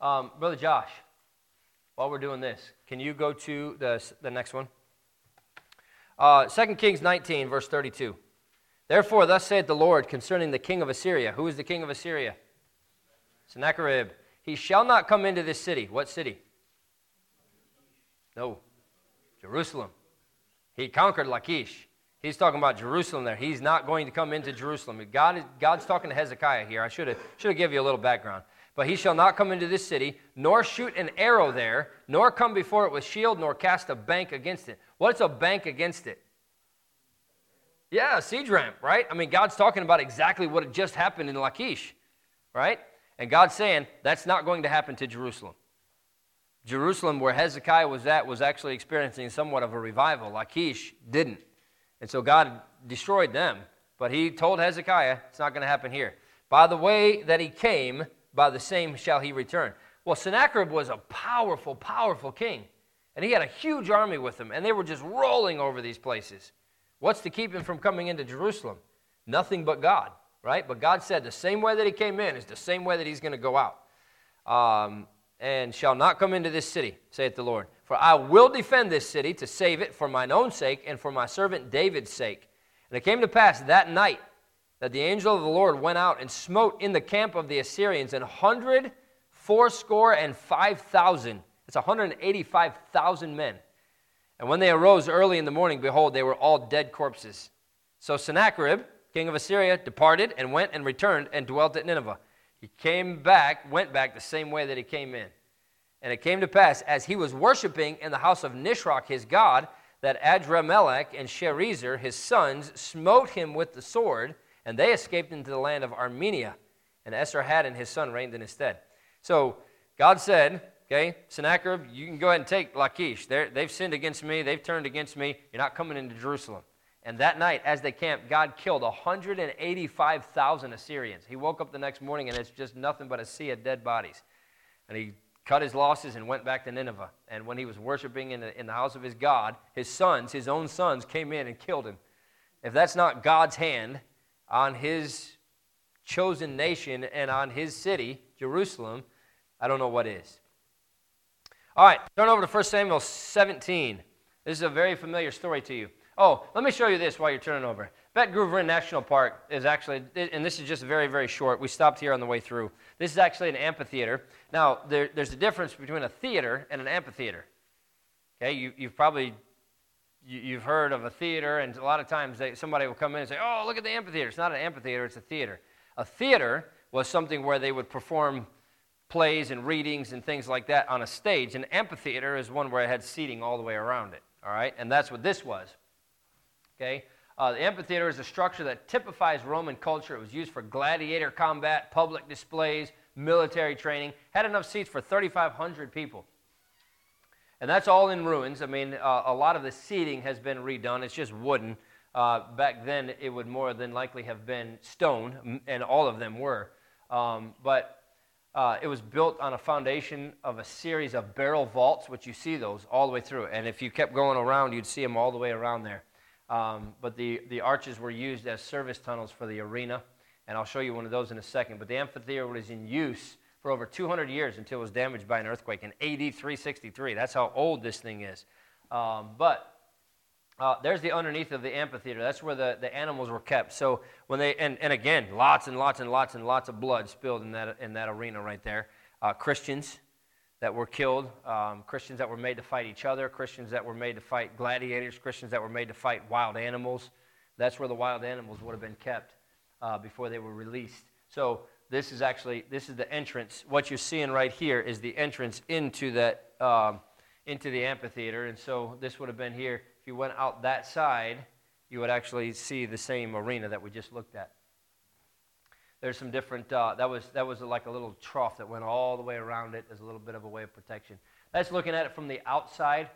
Um, Brother Josh, while we're doing this, can you go to the, the next one? Uh, 2 Kings 19, verse 32. Therefore, thus saith the Lord concerning the king of Assyria. Who is the king of Assyria? Sennacherib. He shall not come into this city. What city? No. Jerusalem. He conquered Lachish. He's talking about Jerusalem there. He's not going to come into Jerusalem. God, God's talking to Hezekiah here. I should have, should have given you a little background. But he shall not come into this city, nor shoot an arrow there, nor come before it with shield, nor cast a bank against it. What's a bank against it? Yeah, siege ramp, right? I mean, God's talking about exactly what had just happened in Lachish, right? And God's saying that's not going to happen to Jerusalem. Jerusalem, where Hezekiah was at, was actually experiencing somewhat of a revival. Lachish didn't. And so God destroyed them. But he told Hezekiah, it's not going to happen here. By the way that he came, by the same shall he return. Well, Sennacherib was a powerful, powerful king. And he had a huge army with him, and they were just rolling over these places. What's to keep him from coming into Jerusalem? Nothing but God, right? But God said the same way that he came in is the same way that he's going to go out. Um, and shall not come into this city, saith the Lord. For I will defend this city to save it for mine own sake and for my servant David's sake. And it came to pass that night that the angel of the Lord went out and smote in the camp of the Assyrians an hundred fourscore and five thousand. It's 185,000 men. And when they arose early in the morning, behold, they were all dead corpses. So Sennacherib, king of Assyria, departed and went and returned and dwelt at Nineveh. He came back, went back the same way that he came in. And it came to pass, as he was worshiping in the house of Nisroch his god, that Adrammelech and Sharezer his sons smote him with the sword and they escaped into the land of Armenia, and Esarhaddon his son reigned in his stead. So God said, okay, Sennacherib, you can go ahead and take Lachish. they they've sinned against me, they've turned against me, you're not coming into Jerusalem. And that night, as they camped, God killed 185,000 Assyrians. He woke up the next morning and it's just nothing but a sea of dead bodies. And he cut his losses and went back to Nineveh. And when he was worshiping in the, in the house of his God, his sons, his own sons, came in and killed him. If that's not God's hand on his chosen nation and on his city, Jerusalem, I don't know what is. All right, turn over to 1 Samuel 17. This is a very familiar story to you. Oh, let me show you this while you're turning over. Beit Guvrin National Park is actually, and this is just very, very short. We stopped here on the way through. This is actually an amphitheater. Now, there, there's a difference between a theater and an amphitheater. Okay, you, you've probably you've heard of a theater, and a lot of times they, somebody will come in and say, Oh, look at the amphitheater. It's not an amphitheater, it's a theater. A theater was something where they would perform plays and readings and things like that on a stage. An amphitheater is one where it had seating all the way around it. All right? And that's what this was. Okay? Uh, the amphitheater is a structure that typifies Roman culture. It was used for gladiator combat, public displays, military training, had enough seats for 3,500 people. And that's all in ruins. I mean, uh, a lot of the seating has been redone. It's just wooden. Uh, back then, it would more than likely have been stone, and all of them were. Um, but uh, it was built on a foundation of a series of barrel vaults, which you see those all the way through. And if you kept going around, you'd see them all the way around there. Um, but the, the arches were used as service tunnels for the arena. And I'll show you one of those in a second. But the amphitheater was in use for over 200 years until it was damaged by an earthquake in AD 363. That's how old this thing is. Um, but uh, there's the underneath of the amphitheater. That's where the, the animals were kept. So when they and, and again, lots and lots and lots and lots of blood spilled in that in that arena right there. Uh, Christians, that were killed, um, Christians that were made to fight each other, Christians that were made to fight gladiators, Christians that were made to fight wild animals. That's where the wild animals would have been kept uh, before they were released. So this is actually this is the entrance. What you're seeing right here is the entrance into that um, into the amphitheater, and so this would have been here. If you went out that side, you would actually see the same arena that we just looked at. There's some different. Uh, that was that was like a little trough that went all the way around it. as a little bit of a way of protection. That's looking at it from the outside.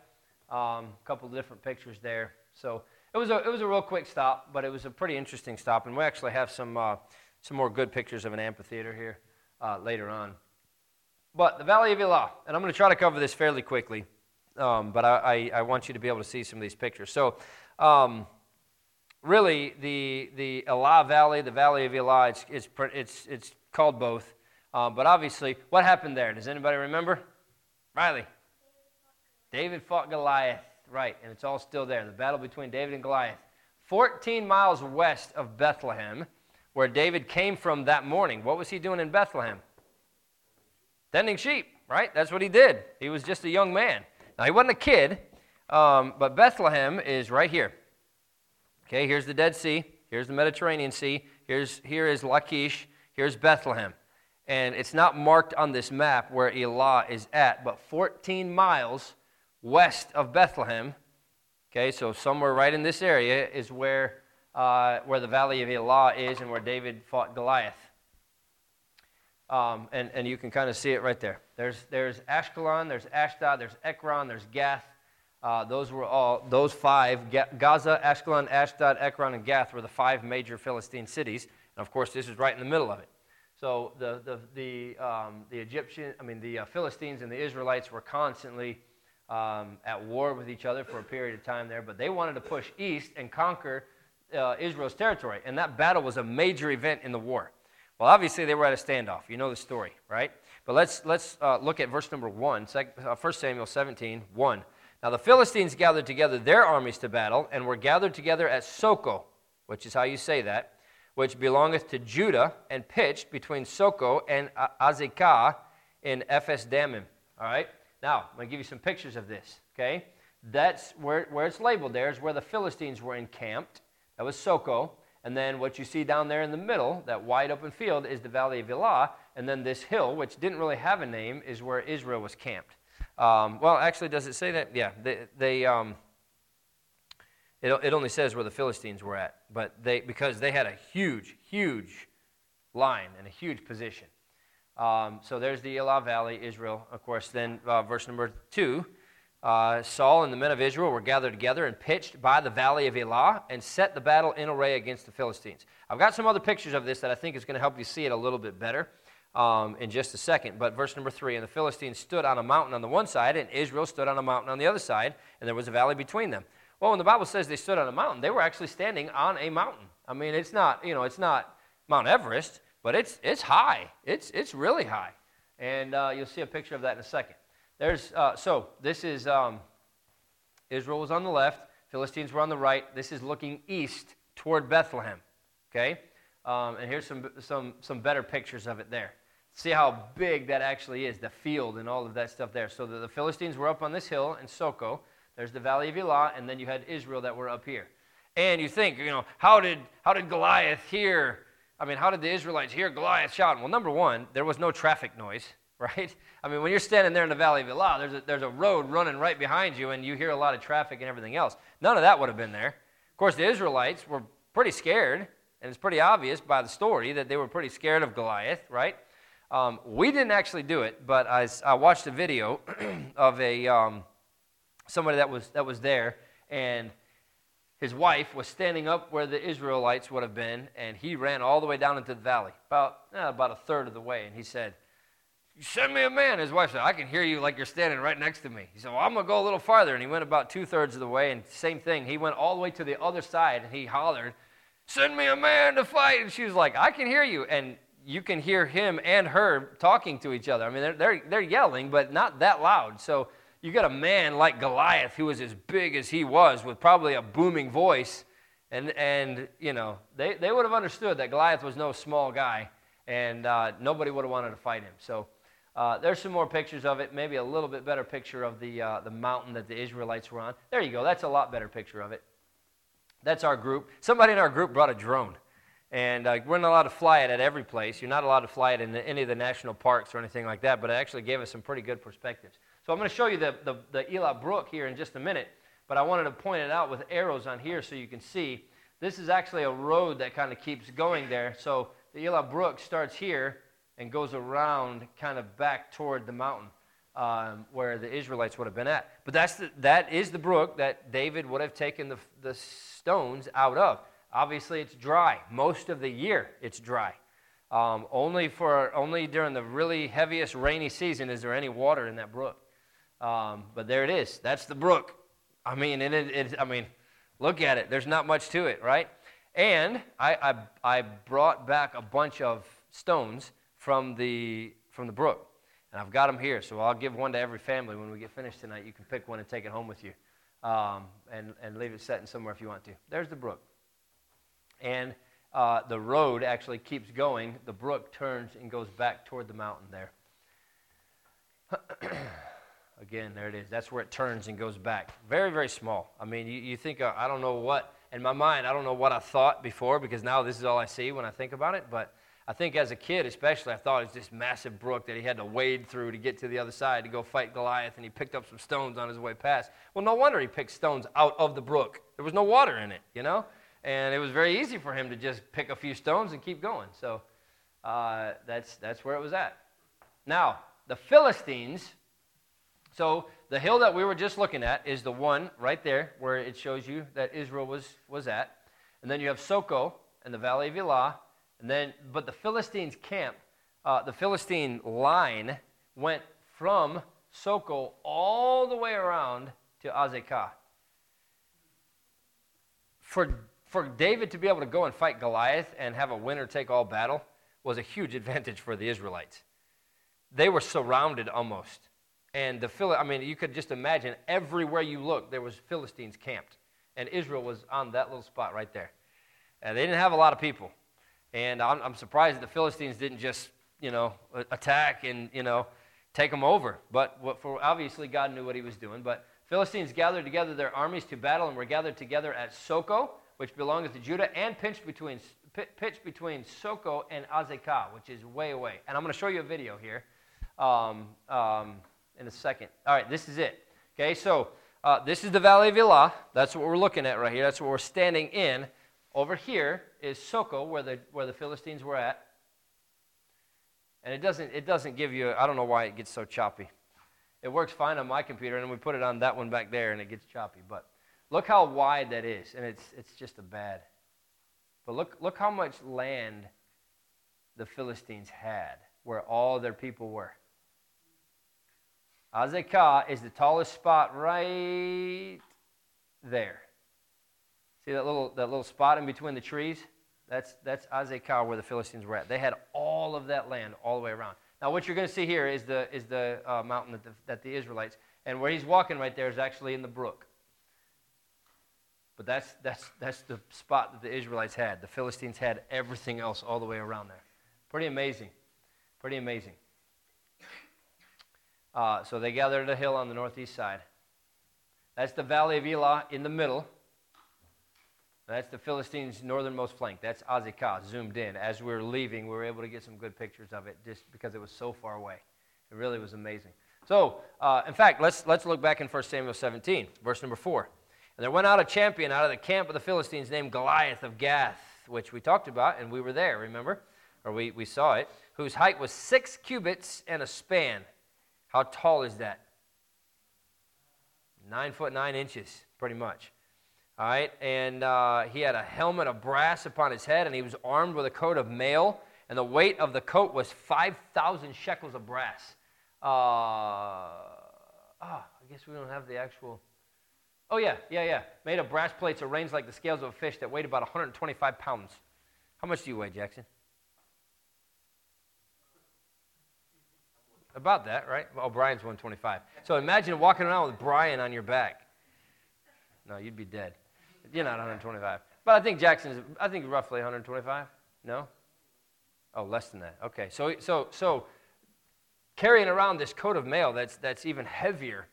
A um, couple of different pictures there. So it was a it was a real quick stop, but it was a pretty interesting stop, and we actually have some uh, some more good pictures of an amphitheater here uh, later on. But the Valley of Elah, and I'm going to try to cover this fairly quickly, um, but I, I, I, want you to be able to see some of these pictures. So, um, really, the, the Elah Valley, the Valley of Elah, it's, it's, it's, it's called both. Um, but obviously, what happened there? Does anybody remember? Riley. David fought Goliath, right, and it's all still there. The battle between David and Goliath. 14 miles west of Bethlehem, where David came from that morning. What was he doing in Bethlehem? Tending sheep, right? That's what he did. He was just a young man. Now, he wasn't a kid, um, but Bethlehem is right here. Okay, here's the Dead Sea. Here's the Mediterranean Sea. Here's, here is Lachish. Here's Bethlehem. And it's not marked on this map where Elah is at, but 14 miles west of Bethlehem. Okay, so somewhere right in this area is where uh, where the valley of Elah is and where David fought Goliath. Um, and, and you can kind of see it right there. There's, there's Ashkelon, there's Ashdod, there's Ekron, there's Gath. Uh, those were all, those five, Gaza, Ashkelon, Ashdod, Ekron, and Gath were the five major Philistine cities. And of course, this is right in the middle of it. So the, the, the, um, the Egyptian, I mean, the uh, Philistines and the Israelites were constantly um, at war with each other for a period of time there, but they wanted to push east and conquer uh, Israel's territory. And that battle was a major event in the war. Well, obviously, they were at a standoff. You know the story, right? But let's, let's uh, look at verse number 1, 1 uh, Samuel 17, 1. Now the Philistines gathered together their armies to battle, and were gathered together at Socoh, which is how you say that, which belongeth to Judah, and pitched between Socoh and Azekah in Ephes Dammim. All right? Now, I'm going to give you some pictures of this, okay? That's where, where it's labeled there is where the Philistines were encamped. That was Socoh. And then what you see down there in the middle, that wide open field, is the Valley of Elah. And then this hill, which didn't really have a name, is where Israel was camped. Um, well, actually, does it say that? Yeah. They, they um, it, it only says where the Philistines were at, but they because they had a huge, huge line and a huge position. Um, so there's the Elah Valley, Israel. Of course, then uh, verse number two uh, Saul and the men of Israel were gathered together and pitched by the valley of Elah and set the battle in array against the Philistines. I've got some other pictures of this that I think is going to help you see it a little bit better um, in just a second. But verse number three And the Philistines stood on a mountain on the one side, and Israel stood on a mountain on the other side, and there was a valley between them. Well, when the Bible says they stood on a mountain, they were actually standing on a mountain. I mean, it's not, you know, it's not Mount Everest, but it's, it's high. It's, it's really high. And uh, you'll see a picture of that in a second. There's, uh, so this is um, Israel was on the left, Philistines were on the right. This is looking east toward Bethlehem. Okay? Um, and here's some, some, some better pictures of it there. See how big that actually is, the field and all of that stuff there. So the, the Philistines were up on this hill in Socoh. There's the Valley of Elah, and then you had Israel that were up here. And you think, you know, how did, how did Goliath hear? I mean, how did the Israelites hear Goliath shouting? Well, number one, there was no traffic noise right? I mean, when you're standing there in the Valley of Elah, there's a, there's a road running right behind you, and you hear a lot of traffic and everything else. None of that would have been there. Of course, the Israelites were pretty scared, and it's pretty obvious by the story that they were pretty scared of Goliath, right? Um, we didn't actually do it, but I, I watched a video *clears throat* of a um, somebody that was that was there, and his wife was standing up where the Israelites would have been, and he ran all the way down into the valley, about eh, about a third of the way, and he said, Send me a man. His wife said, I can hear you like you're standing right next to me. He said, Well, I'm going to go a little farther. And he went about two thirds of the way, and same thing. He went all the way to the other side, and he hollered, Send me a man to fight. And she was like, I can hear you. And you can hear him and her talking to each other. I mean, they're, they're, they're yelling, but not that loud. So you got a man like Goliath who was as big as he was with probably a booming voice. And, and you know, they, they would have understood that Goliath was no small guy, and uh, nobody would have wanted to fight him. So Uh, there's some more pictures of it, maybe a little bit better picture of the, uh, the mountain that the Israelites were on. There you go. That's a lot better picture of it. That's our group. Somebody in our group brought a drone. And uh, we're not allowed to fly it at every place. You're not allowed to fly it in the, any of the national parks or anything like that, but it actually gave us some pretty good perspectives. So I'm going to show you the, the, the Elah Brook here in just a minute, but I wanted to point it out with arrows on here so you can see. This is actually a road that kind of keeps going there. So the Elah Brook starts here and goes around kind of back toward the mountain um, where the Israelites would have been at. But that's the, that is the brook that David would have taken the, the stones out of. Obviously, it's dry. Most of the year, it's dry. Um, only for only during the really heaviest rainy season is there any water in that brook. Um, but there it is. That's the brook. I mean, it, it, I mean, look at it. There's not much to it, right? And I, I, I brought back a bunch of stones from the from the brook, and I've got them here. So I'll give one to every family when we get finished tonight. You can pick one and take it home with you, um, and and leave it setting somewhere if you want to. There's the brook and uh, the road actually keeps going. The brook turns and goes back toward the mountain there. *clears throat* Again, there it is. That's where it turns and goes back. Very, very small. I mean, you, you think, uh, I don't know what, in my mind, I don't know what I thought before because now this is all I see when I think about it. But I think as a kid, especially, I thought it was this massive brook that he had to wade through to get to the other side to go fight Goliath, and he picked up some stones on his way past. Well, no wonder he picked stones out of the brook. There was no water in it, you know? And it was very easy for him to just pick a few stones and keep going. So uh, that's, that's where it was at. Now, the Philistines, so the hill that we were just looking at is the one right there where it shows you that Israel was, was at. And then you have Soko and the Valley of Elah. And then, but the Philistines' camp, uh, the Philistine line went from Soko all the way around to Azekah. For for David to be able to go and fight Goliath and have a winner take all battle was a huge *laughs* advantage for the Israelites. They were surrounded almost. And the Phil- I mean, you could just imagine everywhere you look, there was Philistines camped. And Israel was on that little spot right there. And they didn't have a lot of people. And I'm, I'm surprised the Philistines didn't just, you know, attack and, you know, take them over. But for obviously God knew what he was doing. But Philistines gathered together their armies to battle and were gathered together at Soko which belongs to Judah, and pitched between, pitched between Soko and Azekah, which is way away. And I'm going to show you a video here um, um, in a second. All right, this is it. Okay, so uh, this is the Valley of Elah. That's what we're looking at right here. That's what we're standing in. Over here is Soko, where the, where the Philistines were at. And it doesn't, it doesn't give you, I don't know why it gets so choppy. It works fine on my computer, and we put it on that one back there, and it gets choppy. But Look how wide that is, and it's, it's just a bad. But look, look how much land the Philistines had, where all their people were. Azekah is the tallest spot right there. See that little, that little spot in between the trees? That's, that's Azekah where the Philistines were at. They had all of that land all the way around. Now, what you're going to see here is the, is the uh, mountain that the, that the Israelites, and where he's walking right there is actually in the brook. But that's, that's, that's the spot that the Israelites had. The Philistines had everything else all the way around there. Pretty amazing. Pretty amazing. Uh, so they gathered a hill on the northeast side. That's the Valley of Elah in the middle. That's the Philistines' northernmost flank. That's Azekah, zoomed in. As we were leaving, we were able to get some good pictures of it just because it was so far away. It really was amazing. So, uh, in fact, let's, let's look back in 1 Samuel 17, verse number 4. And there went out a champion out of the camp of the Philistines named Goliath of Gath, which we talked about, and we were there, remember? Or we, we saw it, whose height was six cubits and a span. How tall is that? Nine foot nine inches, pretty much. All right, and uh, he had a helmet of brass upon his head, and he was armed with a coat of mail, and the weight of the coat was 5,000 shekels of brass. Uh, ah, I guess we don't have the actual. Oh, yeah, yeah, yeah. Made of brass plates arranged like the scales of a fish that weighed about 125 pounds. How much do you weigh, Jackson? About that, right? Oh, Brian's 125. So imagine walking around with Brian on your back. No, you'd be dead. You're not 125. But I think Jackson is, I think roughly 125. No? Oh, less than that. Okay. So, so, so carrying around this coat of mail that's, that's even heavier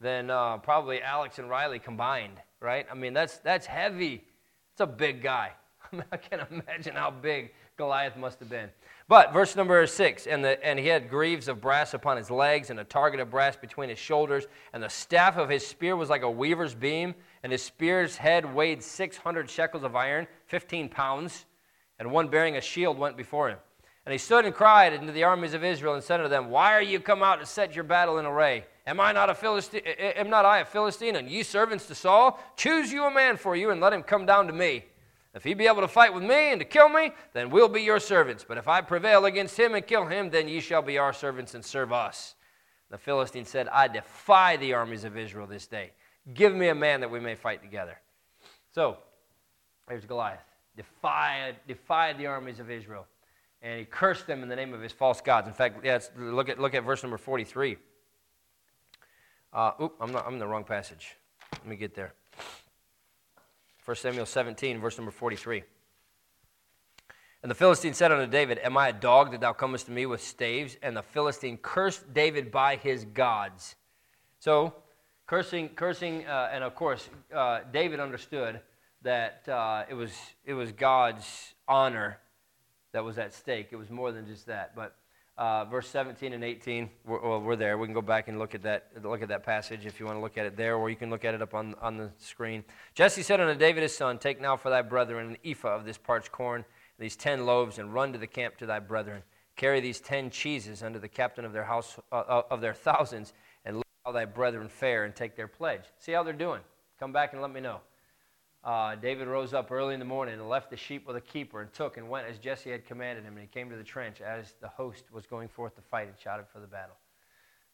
than uh, probably Alex and Riley combined, right? I mean, that's, that's heavy. It's a big guy. *laughs* I can't imagine how big Goliath must have been. But verse number six, and, the, and he had greaves of brass upon his legs, and a target of brass between his shoulders, and the staff of his spear was like a weaver's beam, and his spear's head weighed 600 shekels of iron, 15 pounds, and one bearing a shield went before him. And he stood and cried unto the armies of Israel and said to them, Why are you come out to set your battle in array? Am I not a Philistine? Eh, eh, am not I a Philistine, and ye servants to Saul? Choose you a man for you, and let him come down to me. If he be able to fight with me and to kill me, then we'll be your servants. But if I prevail against him and kill him, then ye shall be our servants and serve us. The Philistine said, I defy the armies of Israel this day. Give me a man that we may fight together. So, there's Goliath. Defied, defied the armies of Israel. And he cursed them in the name of his false gods. In fact, yeah, look, at, look at verse number 43. Uh, oop, I'm, not, I'm in the wrong passage. Let me get there. 1 Samuel 17, verse number 43. And the Philistine said unto David, Am I a dog that thou comest to me with staves? And the Philistine cursed David by his gods. So, cursing, cursing, uh, and of course, uh, David understood that uh, it, was, it was God's honor that was at stake. It was more than just that. But uh, verse 17 and 18, we're, well, we're there. We can go back and look at that, look at that passage if you want to look at it there, or you can look at it up on, on the screen. Jesse said unto David his son, Take now for thy brethren an ephah of this parched corn, these ten loaves, and run to the camp to thy brethren. Carry these ten cheeses unto the captain of their house uh, of their thousands, how thy brethren fare, and take their pledge. See how they're doing. Come back and let me know uh, David rose up early in the morning and left the sheep with a keeper and took and went as Jesse had commanded him. And he came to the trench as the host was going forth to fight and shouted for the battle.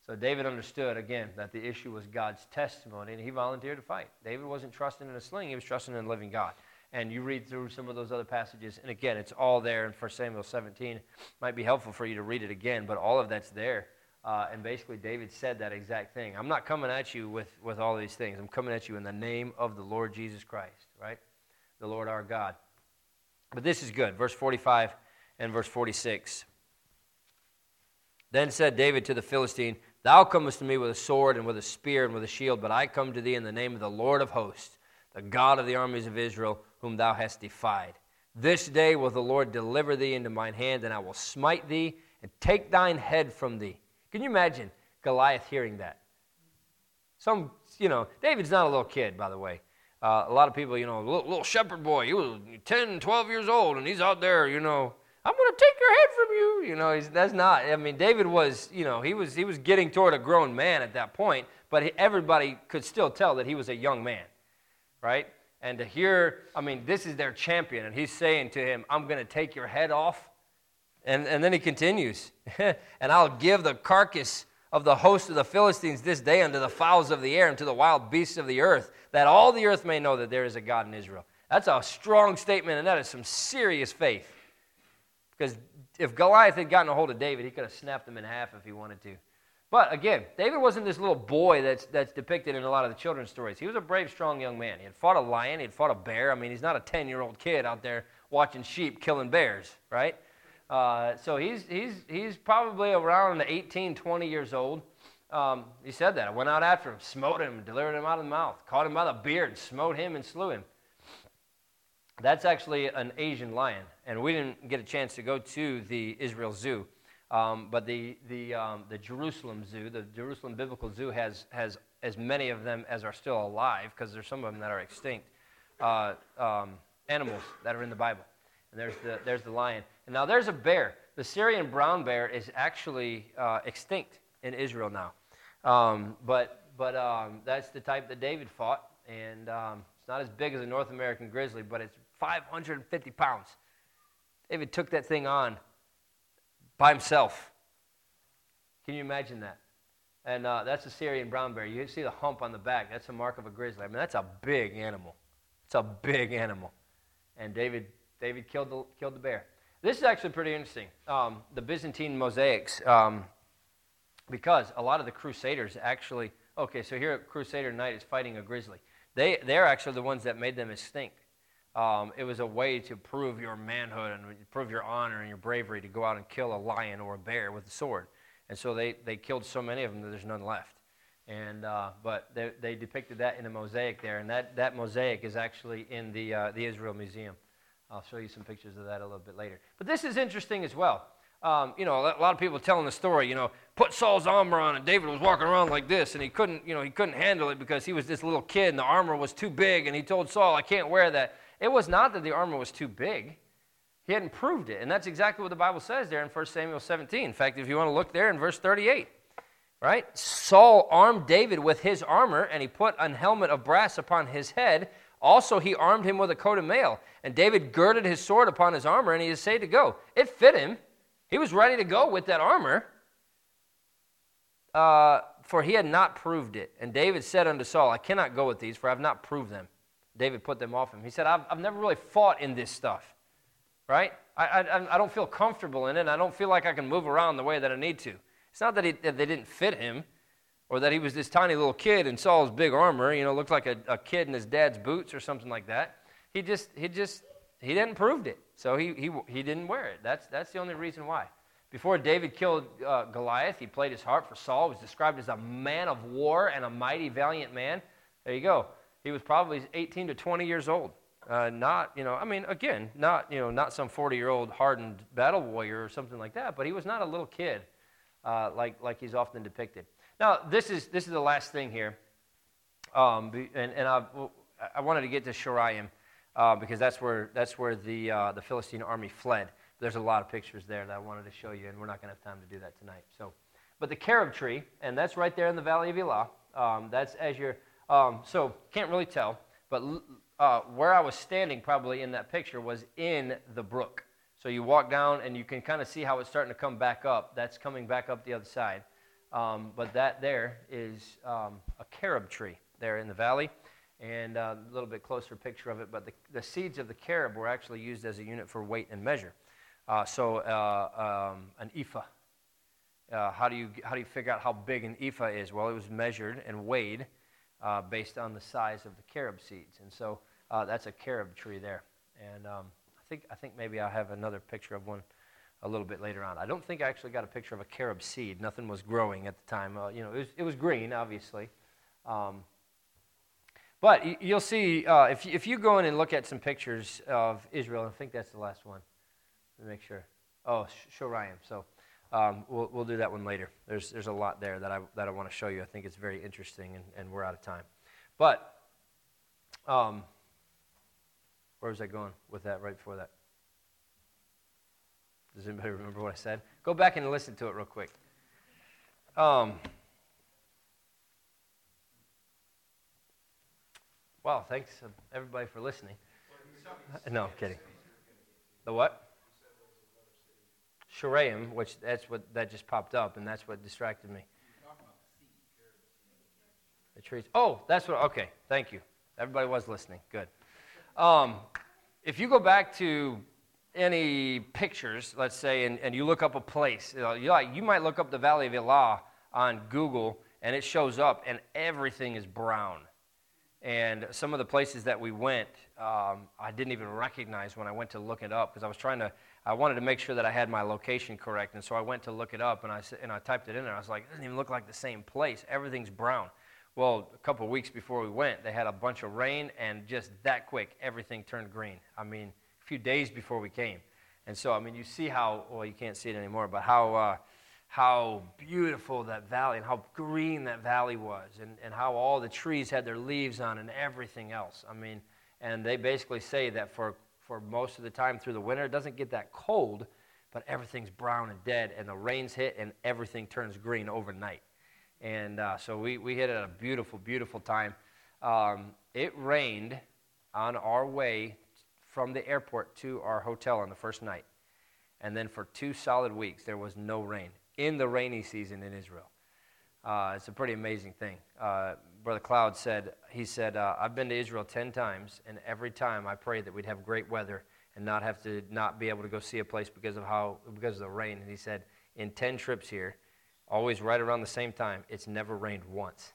So David understood, again, that the issue was God's testimony, and he volunteered to fight. David wasn't trusting in a sling, he was trusting in the living God. And you read through some of those other passages, and again, it's all there in 1 Samuel 17. Might be helpful for you to read it again, but all of that's there. Uh, and basically, David said that exact thing. I'm not coming at you with, with all these things. I'm coming at you in the name of the Lord Jesus Christ, right? The Lord our God. But this is good. Verse 45 and verse 46. Then said David to the Philistine, Thou comest to me with a sword and with a spear and with a shield, but I come to thee in the name of the Lord of hosts, the God of the armies of Israel, whom thou hast defied. This day will the Lord deliver thee into mine hand, and I will smite thee and take thine head from thee. Can you imagine Goliath hearing that? Some, you know, David's not a little kid, by the way. Uh, a lot of people, you know, little, little shepherd boy, he was 10, 12 years old, and he's out there, you know, I'm going to take your head from you. You know, that's not, I mean, David was, you know, he was, he was getting toward a grown man at that point, but he, everybody could still tell that he was a young man, right? And to hear, I mean, this is their champion, and he's saying to him, I'm going to take your head off. And, and then he continues, *laughs* and I'll give the carcass of the host of the Philistines this day unto the fowls of the air and to the wild beasts of the earth, that all the earth may know that there is a God in Israel. That's a strong statement, and that is some serious faith. Because if Goliath had gotten a hold of David, he could have snapped him in half if he wanted to. But again, David wasn't this little boy that's, that's depicted in a lot of the children's stories. He was a brave, strong young man. He had fought a lion, he had fought a bear. I mean, he's not a 10 year old kid out there watching sheep killing bears, right? Uh, so he's, he's, he's probably around 18, 20 years old. Um, he said that. I went out after him, smote him, delivered him out of the mouth, caught him by the beard, smote him, and slew him. That's actually an Asian lion, and we didn't get a chance to go to the Israel Zoo. Um, but the, the, um, the Jerusalem Zoo, the Jerusalem Biblical Zoo, has, has as many of them as are still alive, because there's some of them that are extinct, uh, um, animals that are in the Bible. And there's the, there's the lion. And now there's a bear. The Syrian brown bear is actually uh, extinct in Israel now. Um, but but um, that's the type that David fought. And um, it's not as big as a North American grizzly, but it's 550 pounds. David took that thing on by himself. Can you imagine that? And uh, that's a Syrian brown bear. You can see the hump on the back. That's a mark of a grizzly. I mean, that's a big animal. It's a big animal. And David, David killed, the, killed the bear. This is actually pretty interesting. Um, the Byzantine mosaics, um, because a lot of the Crusaders actually, okay, so here a Crusader Knight is fighting a grizzly. They, they're actually the ones that made them extinct. Um, it was a way to prove your manhood and prove your honor and your bravery to go out and kill a lion or a bear with a sword. And so they, they killed so many of them that there's none left. And, uh, but they, they depicted that in a mosaic there. And that, that mosaic is actually in the, uh, the Israel Museum. I'll show you some pictures of that a little bit later. But this is interesting as well. Um, you know, a lot of people telling the story, you know, put Saul's armor on and David was walking around like this and he couldn't, you know, he couldn't handle it because he was this little kid and the armor was too big and he told Saul, I can't wear that. It was not that the armor was too big. He hadn't proved it. And that's exactly what the Bible says there in 1 Samuel 17. In fact, if you want to look there in verse 38, right? Saul armed David with his armor and he put an helmet of brass upon his head. Also, he armed him with a coat of mail. And David girded his sword upon his armor and he essayed to go. It fit him. He was ready to go with that armor, uh, for he had not proved it. And David said unto Saul, I cannot go with these, for I have not proved them. David put them off him. He said, I've, I've never really fought in this stuff, right? I, I, I don't feel comfortable in it. I don't feel like I can move around the way that I need to. It's not that, he, that they didn't fit him or that he was this tiny little kid in Saul's big armor, you know, looked like a, a kid in his dad's boots or something like that. He just, he just, he didn't prove it. So he, he, he didn't wear it. That's, that's the only reason why. Before David killed uh, Goliath, he played his harp for Saul, He was described as a man of war and a mighty, valiant man. There you go. He was probably 18 to 20 years old. Uh, not, you know, I mean, again, not, you know, not some 40 year old hardened battle warrior or something like that, but he was not a little kid uh, like, like he's often depicted. Now, this is, this is the last thing here. Um, and and I, I wanted to get to Shaaraim uh, because that's where, that's where the, uh, the Philistine army fled. There's a lot of pictures there that I wanted to show you, and we're not going to have time to do that tonight. So, but the carob tree, and that's right there in the Valley of Elah. Um, that's as you're, um, so can't really tell, but uh, where I was standing probably in that picture was in the brook. So you walk down and you can kind of see how it's starting to come back up. That's coming back up the other side. Um, but that there is um, a carob tree there in the valley and uh, a little bit closer picture of it. But the, the, seeds of the carob were actually used as a unit for weight and measure. Uh, so uh, um, an ephah. Uh, how, do you, how do you figure out how big an ephah is? Well, it was measured and weighed uh, based on the size of the carob seeds. And so uh, that's a carob tree there. And um, I, think, I think maybe I'll have another picture of one a little bit later on. I don't think I actually got a picture of a carob seed. Nothing was growing at the time. you know, it was, it was green, obviously. Um, but you'll see, uh, if, if you go in and look at some pictures of Israel, I think that's the last one. Let me make sure. Oh, Shaaraim. So um, we'll, we'll do that one later. There's, there's a lot there that I, that I want to show you. I think it's very interesting, and, and we're out of time. But um, where was I going with that right before that? Does anybody remember what I said? Go back and listen to it real quick. Um, Wow, thanks uh, everybody for listening. No, I'm kidding. The what? Shaaraim, which that's what that just popped up, and that's what distracted me. The trees. Oh, that's what. Okay, thank you. Everybody was listening. Good. Um, if you go back to any pictures, let's say, and, and you look up a place, you, know, like, you might look up the Valley of Elah on Google, and it shows up, and everything is brown. And some of the places that we went, um, I didn't even recognize when I went to look it up because I was trying to, I wanted to make sure that I had my location correct. And so I went to look it up and I, and I typed it in there. I was like, it doesn't even look like the same place. Everything's brown. Well, a couple weeks before we went, they had a bunch of rain, and just that quick, everything turned green. I mean, few days before we came. And so, I mean, you see how, well, you can't see it anymore, but how, uh, how beautiful that valley and how green that valley was and, and how all the trees had their leaves on and everything else. I mean, and they basically say that for, for most of the time through the winter, it doesn't get that cold, but everything's brown and dead, and the rains hit and everything turns green overnight. And uh, so we, we hit it at a beautiful, beautiful time. Um, it rained on our way from the airport to our hotel on the first night. And then for two solid weeks, there was no rain in the rainy season in Israel. Uh, it's a pretty amazing thing. Uh, Brother Cloud said, he said, uh, I've been to Israel 10 times, and every time I prayed that we'd have great weather and not have to not be able to go see a place because of how because of the rain. And he said, in 10 trips here, always right around the same time, it's never rained once.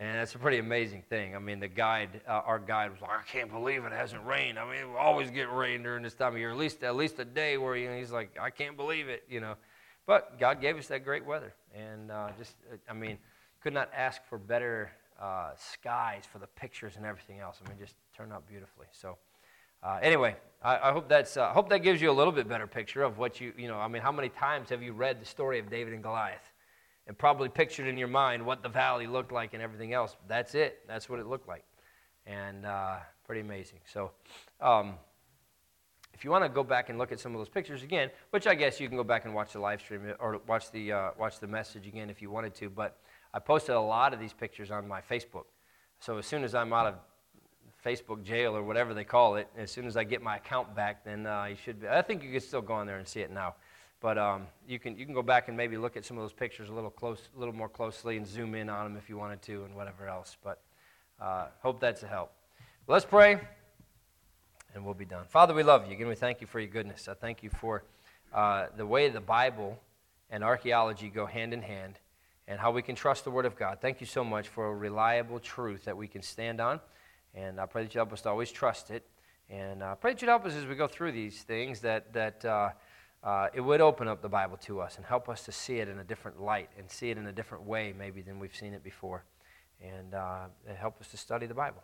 And that's a pretty amazing thing. I mean, the guide, uh, our guide was like, I can't believe it hasn't rained. I mean, we always get rain during this time of year, at least at least a day where you know, he's like, I can't believe it, you know. But God gave us that great weather. And uh, just, I mean, could not ask for better uh, skies for the pictures and everything else. I mean, just turned out beautifully. So, uh, anyway, I, I, hope that's uh, hope that gives you a little bit better picture of what you you know. I mean, how many times have you read the story of David and Goliath, and probably pictured in your mind what the valley looked like and everything else? That's it. That's what it looked like, and uh, pretty amazing. So. Um, if you want to go back and look at some of those pictures again, which I guess you can go back and watch the live stream or watch the uh, watch the message again if you wanted to, but I posted a lot of these pictures on my Facebook. So as soon as I'm out of Facebook jail or whatever they call it. As soon as I get my account back, then uh, you should be. I think you can still go on there and see it now. But um, you, can, you can go back and maybe look at some of those pictures a little, close, a little more closely and zoom in on them if you wanted to and whatever else. But uh, hope that's a help. Let's pray and we'll be done. Father, we love you. Again, we thank you for your goodness. I thank you for uh, the way the Bible and archaeology go hand in hand and how we can trust the Word of God. Thank you so much for a reliable truth that we can stand on. And I pray that you help us to always trust it. And I pray that you help us as we go through these things that, that uh, uh, it would open up the Bible to us and help us to see it in a different light and see it in a different way, maybe, than we've seen it before. And uh, help us to study the Bible.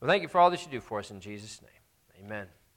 Well, thank you for all that you do for us in Jesus' name. Amen.